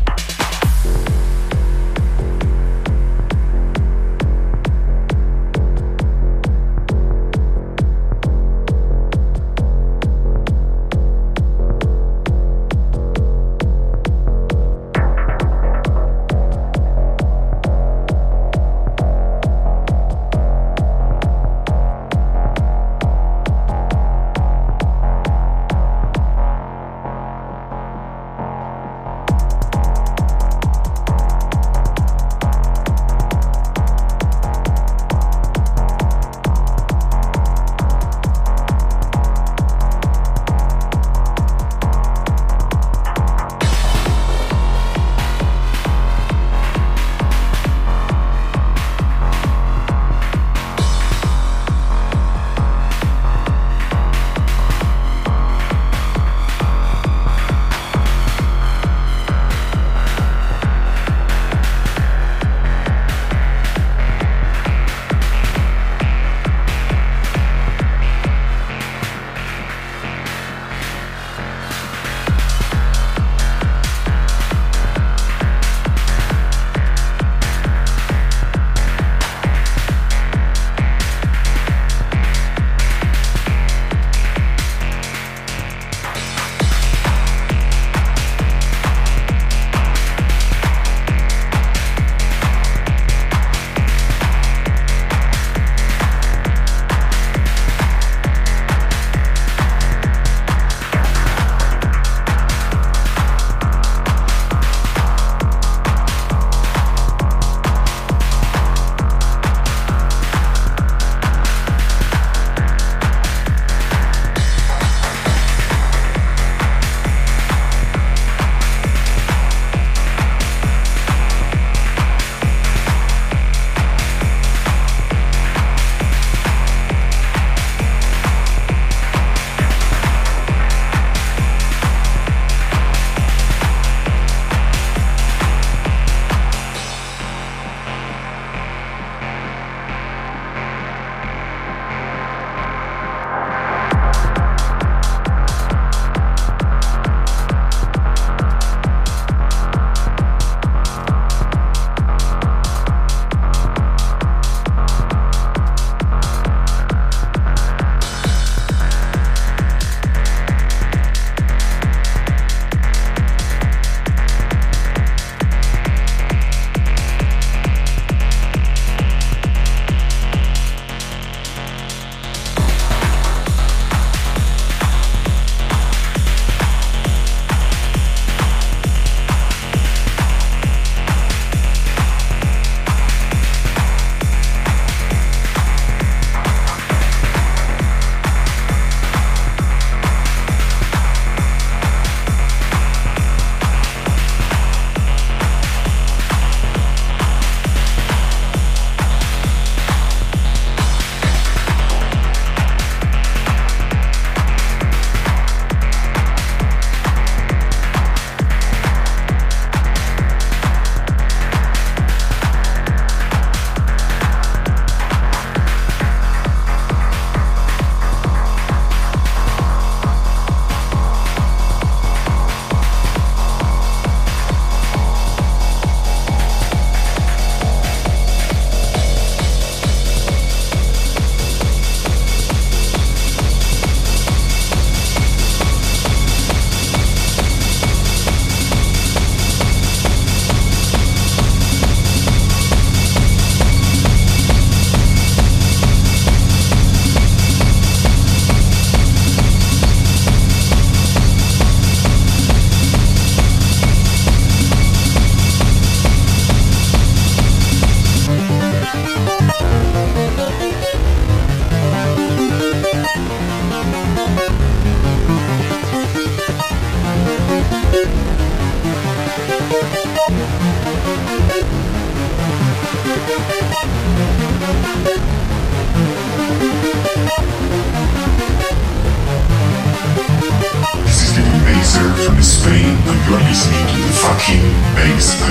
And to the fucking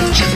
agenda.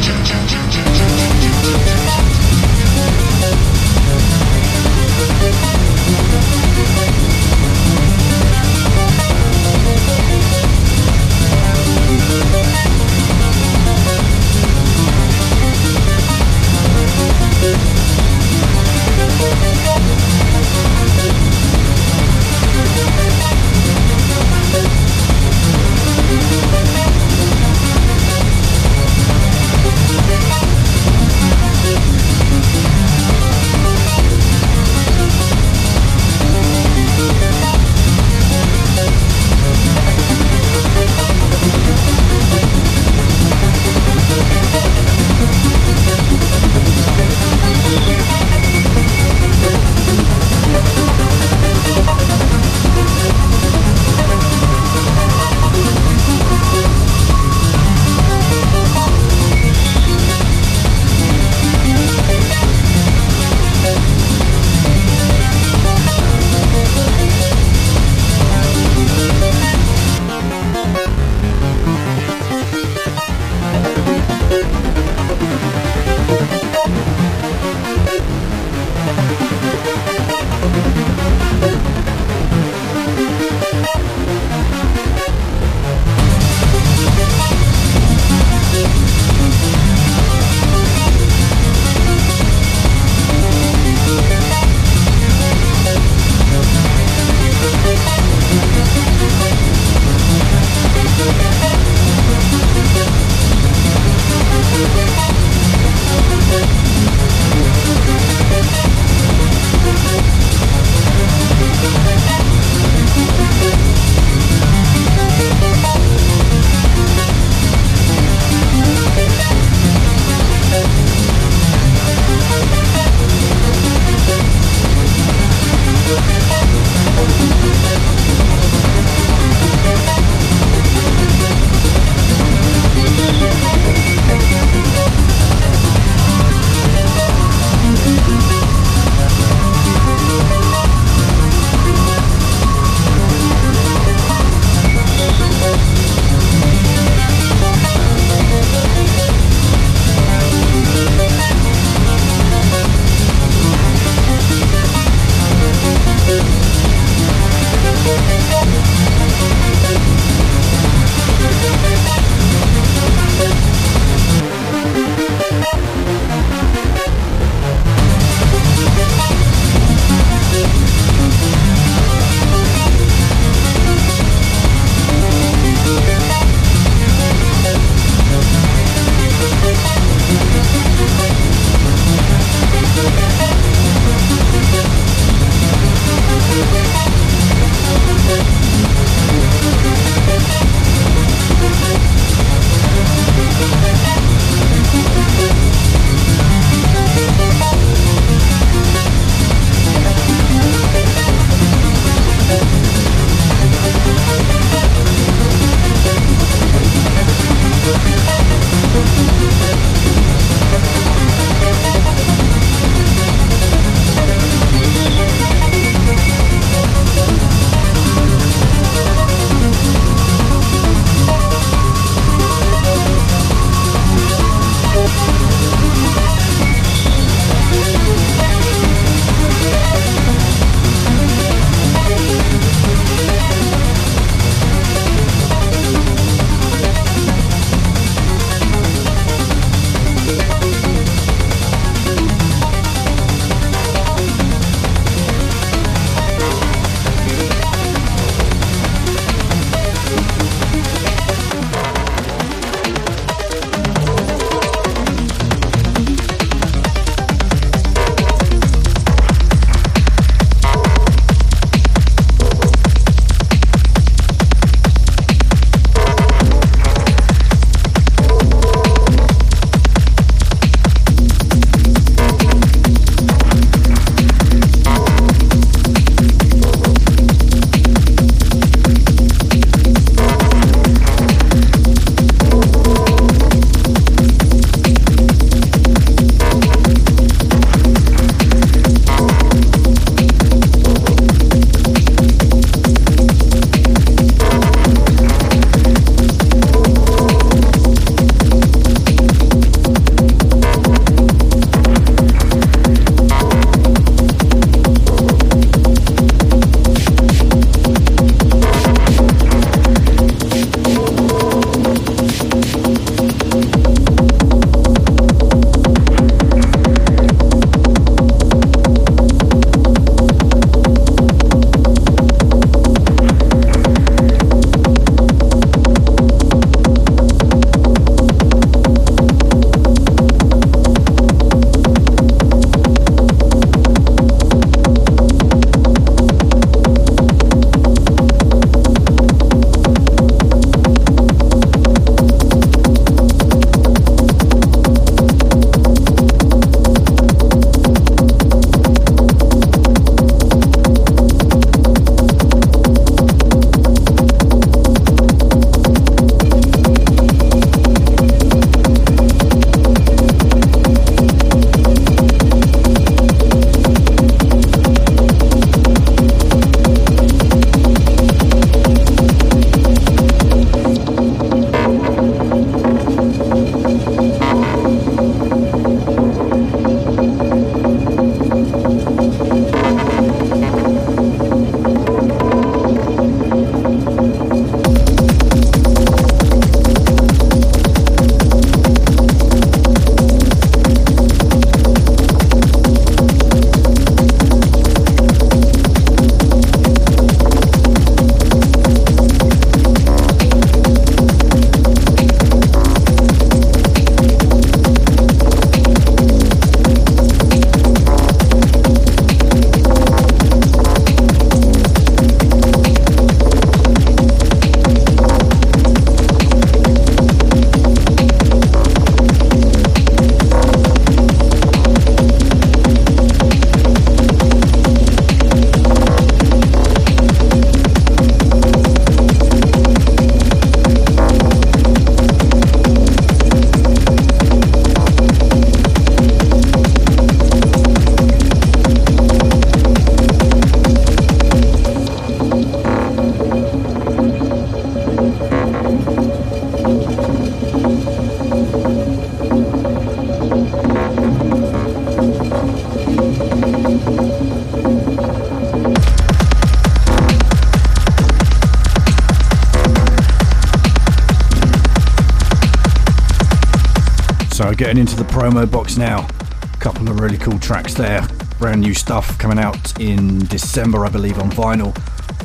Getting into the promo box now. A couple of really cool tracks there. Brand new stuff coming out in December, I believe, on vinyl.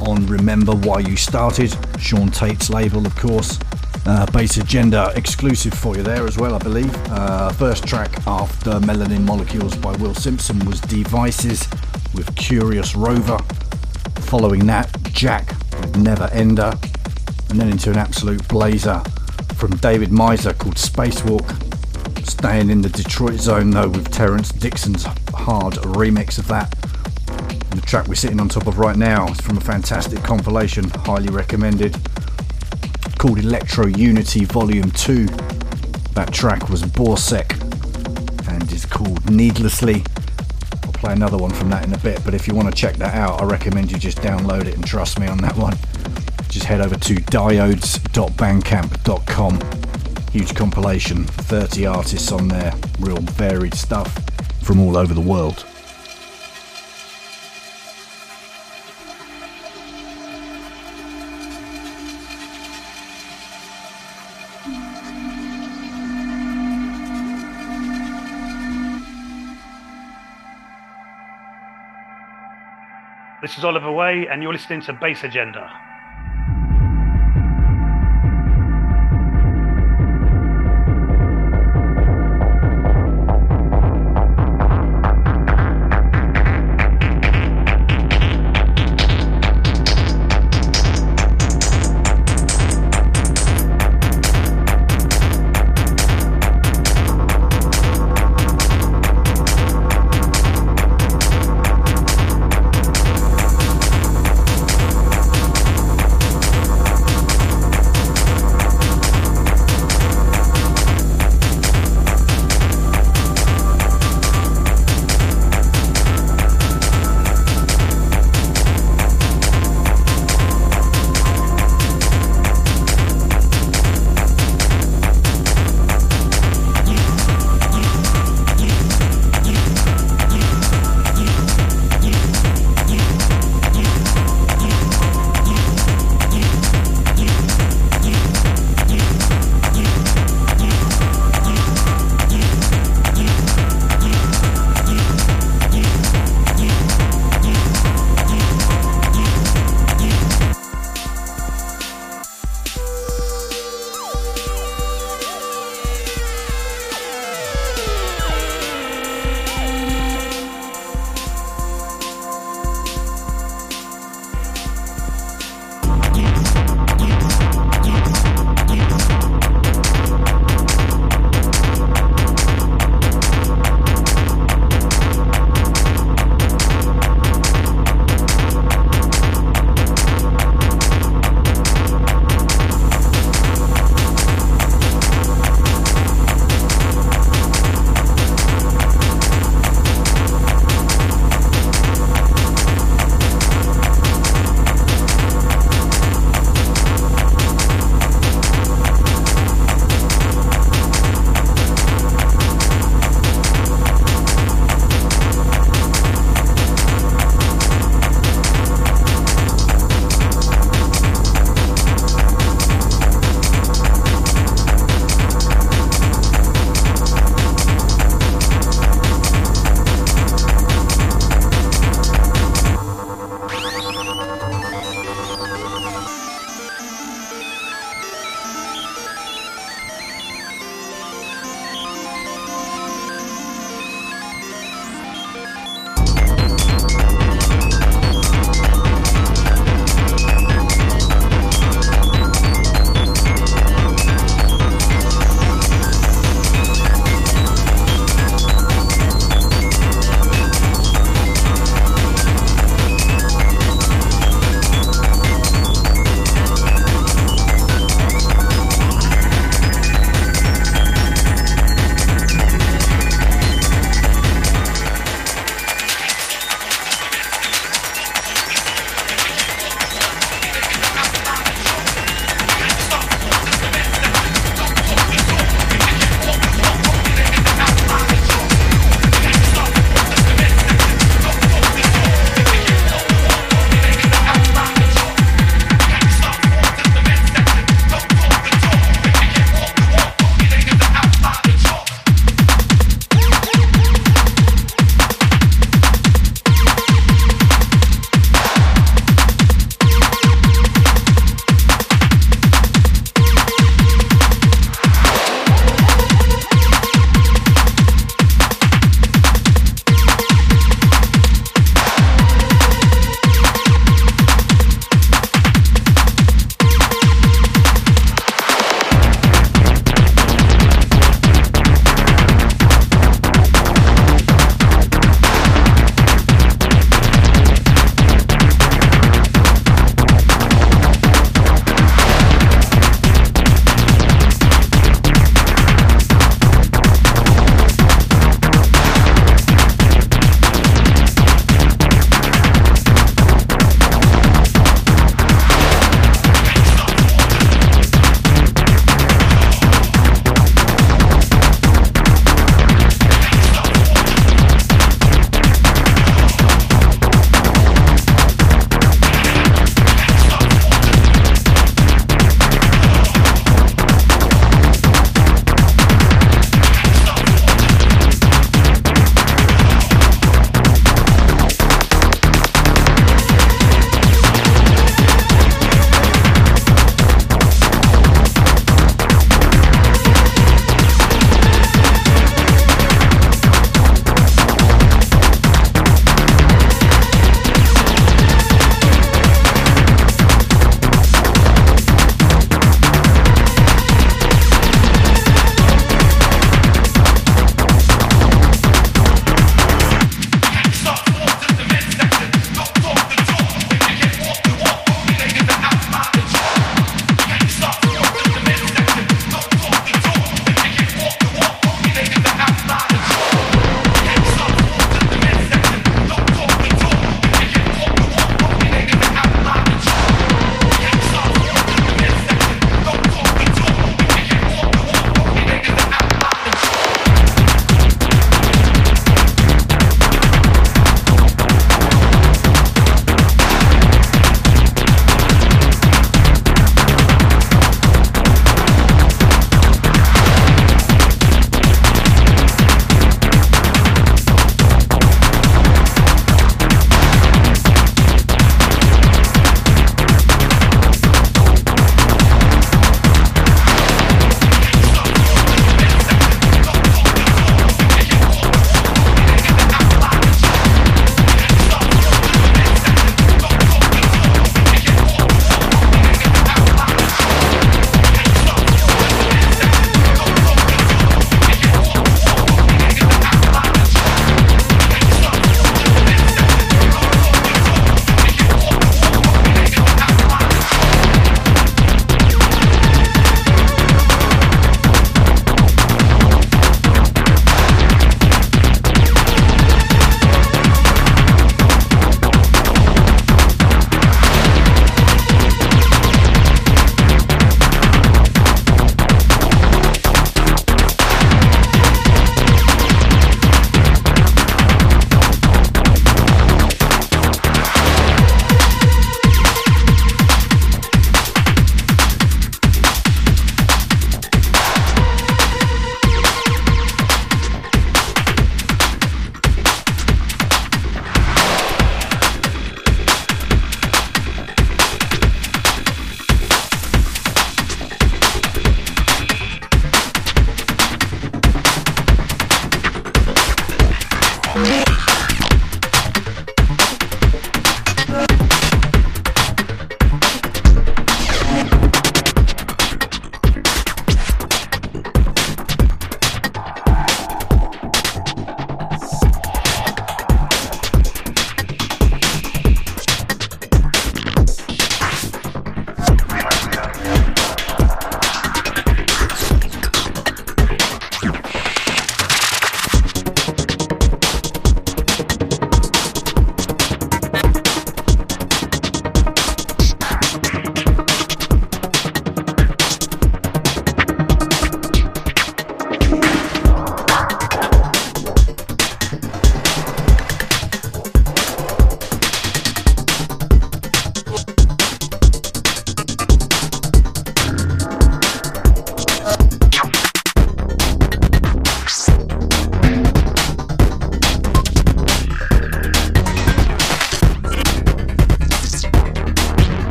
On Remember Why You Started, Sean Tate's label, of course. Uh, Bass Agenda exclusive for you there as well, I believe. Uh, first track after Melanin Molecules by Will Simpson was D.Vices with Curious Rover. Following that, Jack with Neverender. And then into an absolute blazer from David Meiser called Spacewalk. Staying in the Detroit zone though with Terrence Dixon's hard remix of that. And the track we're sitting on top of right now is from a fantastic compilation, highly recommended, called Electro Unity Volume 2. That track was Borsek and is called Needlessly. I'll play another one from that in a bit, but if you want to check that out, I recommend you just download it and trust me on that one. Just head over to diodes.bandcamp.com. Huge compilation, 30 artists on there, real varied stuff from all over the world. This is Oliver Way, and you're listening to Bass Agenda.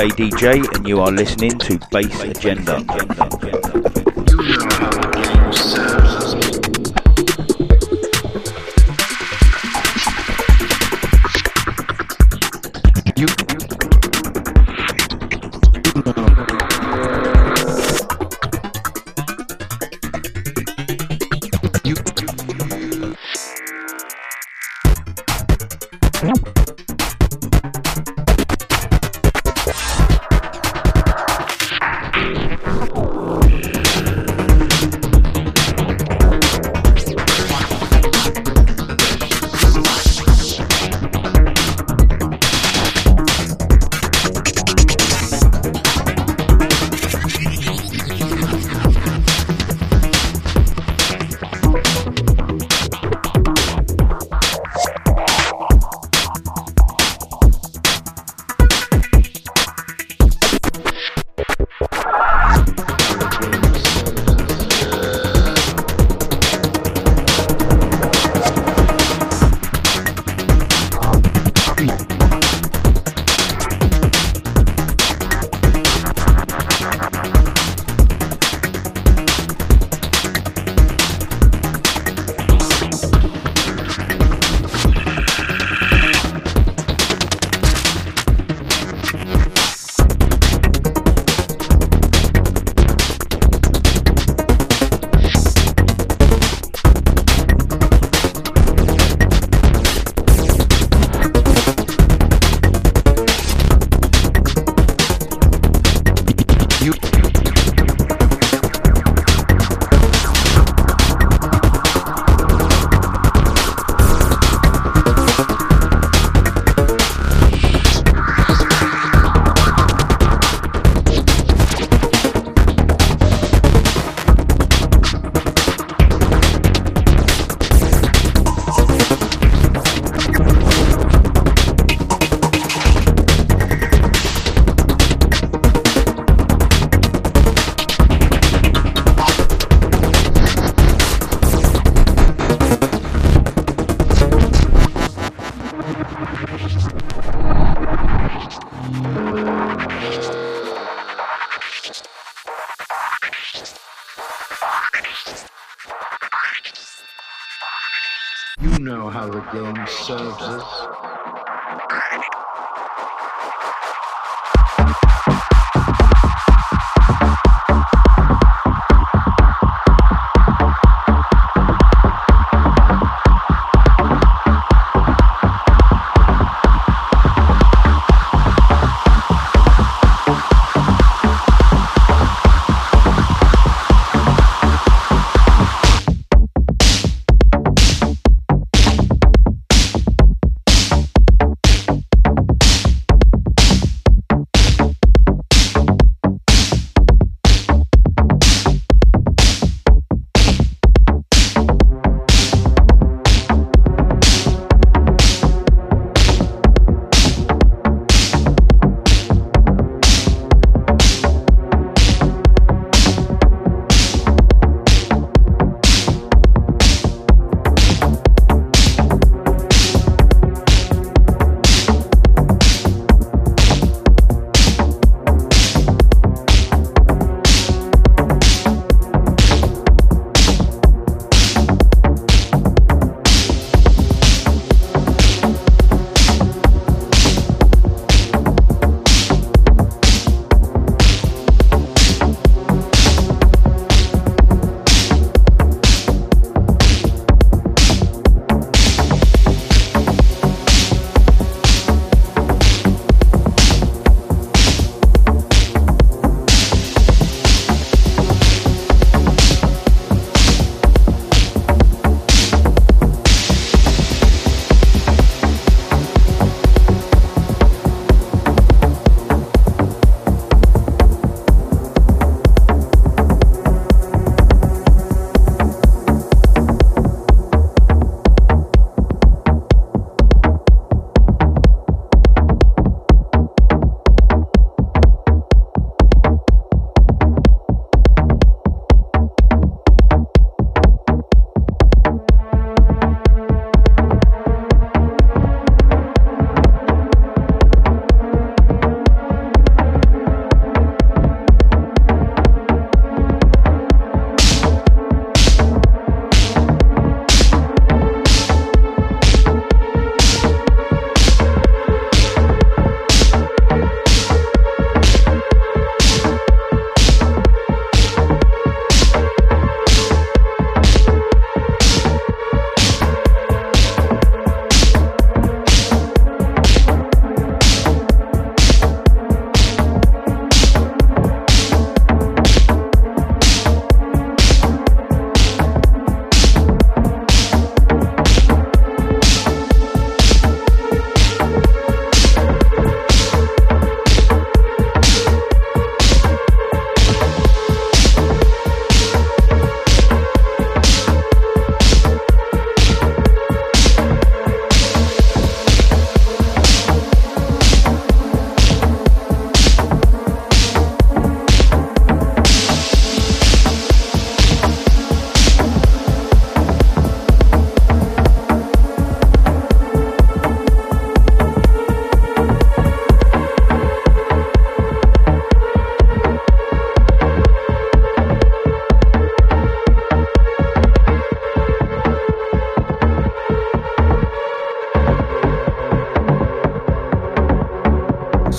Day DJ, and you are listening to Bass Agenda.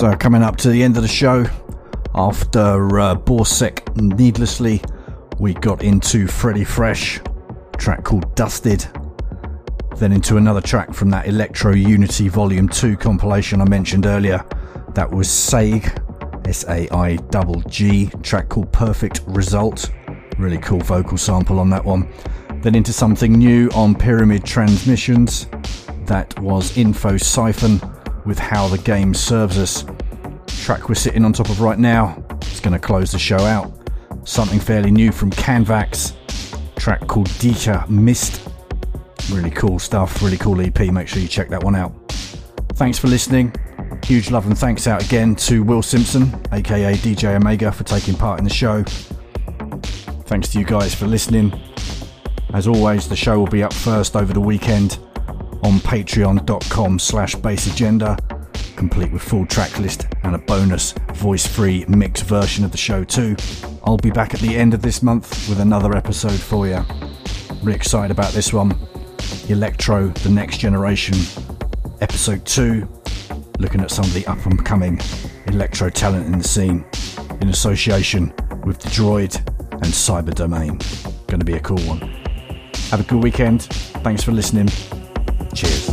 So, coming up to the end of the show, after uh, Borsek Needlessly, we got into Freddy Fresh, track called Dusted. Then into another track from that Electro Unity Volume 2 compilation I mentioned earlier. That was Saigg, S A I G G, track called Perfect Result. Really cool vocal sample on that one. Then into something new on Pyramid Transmissions. That was Info Cifon with How the Game Serves Us. Track we're sitting on top of right now. It's going to close the show out. Something fairly new from Canvax. Track called Dichte Mist. Really cool stuff, really cool EP. Make sure you check that one out. Thanks for listening. Huge love and thanks out again to Will Simpson, aka DJ Omega, for taking part in the show. Thanks to you guys for listening. As always, the show will be up first over the weekend on patreon.com slash bassagenda, complete with full track list and a bonus voice-free mixed version of the show too. I'll be back at the end of this month with another episode for you. Really excited about this one. Electro, The Next Generation, Episode 2, looking at some of the up and coming electro talent in the scene in association with The Droid and Cyber Domain. Going to be a cool one. Have a good weekend. Thanks for listening. Cheers.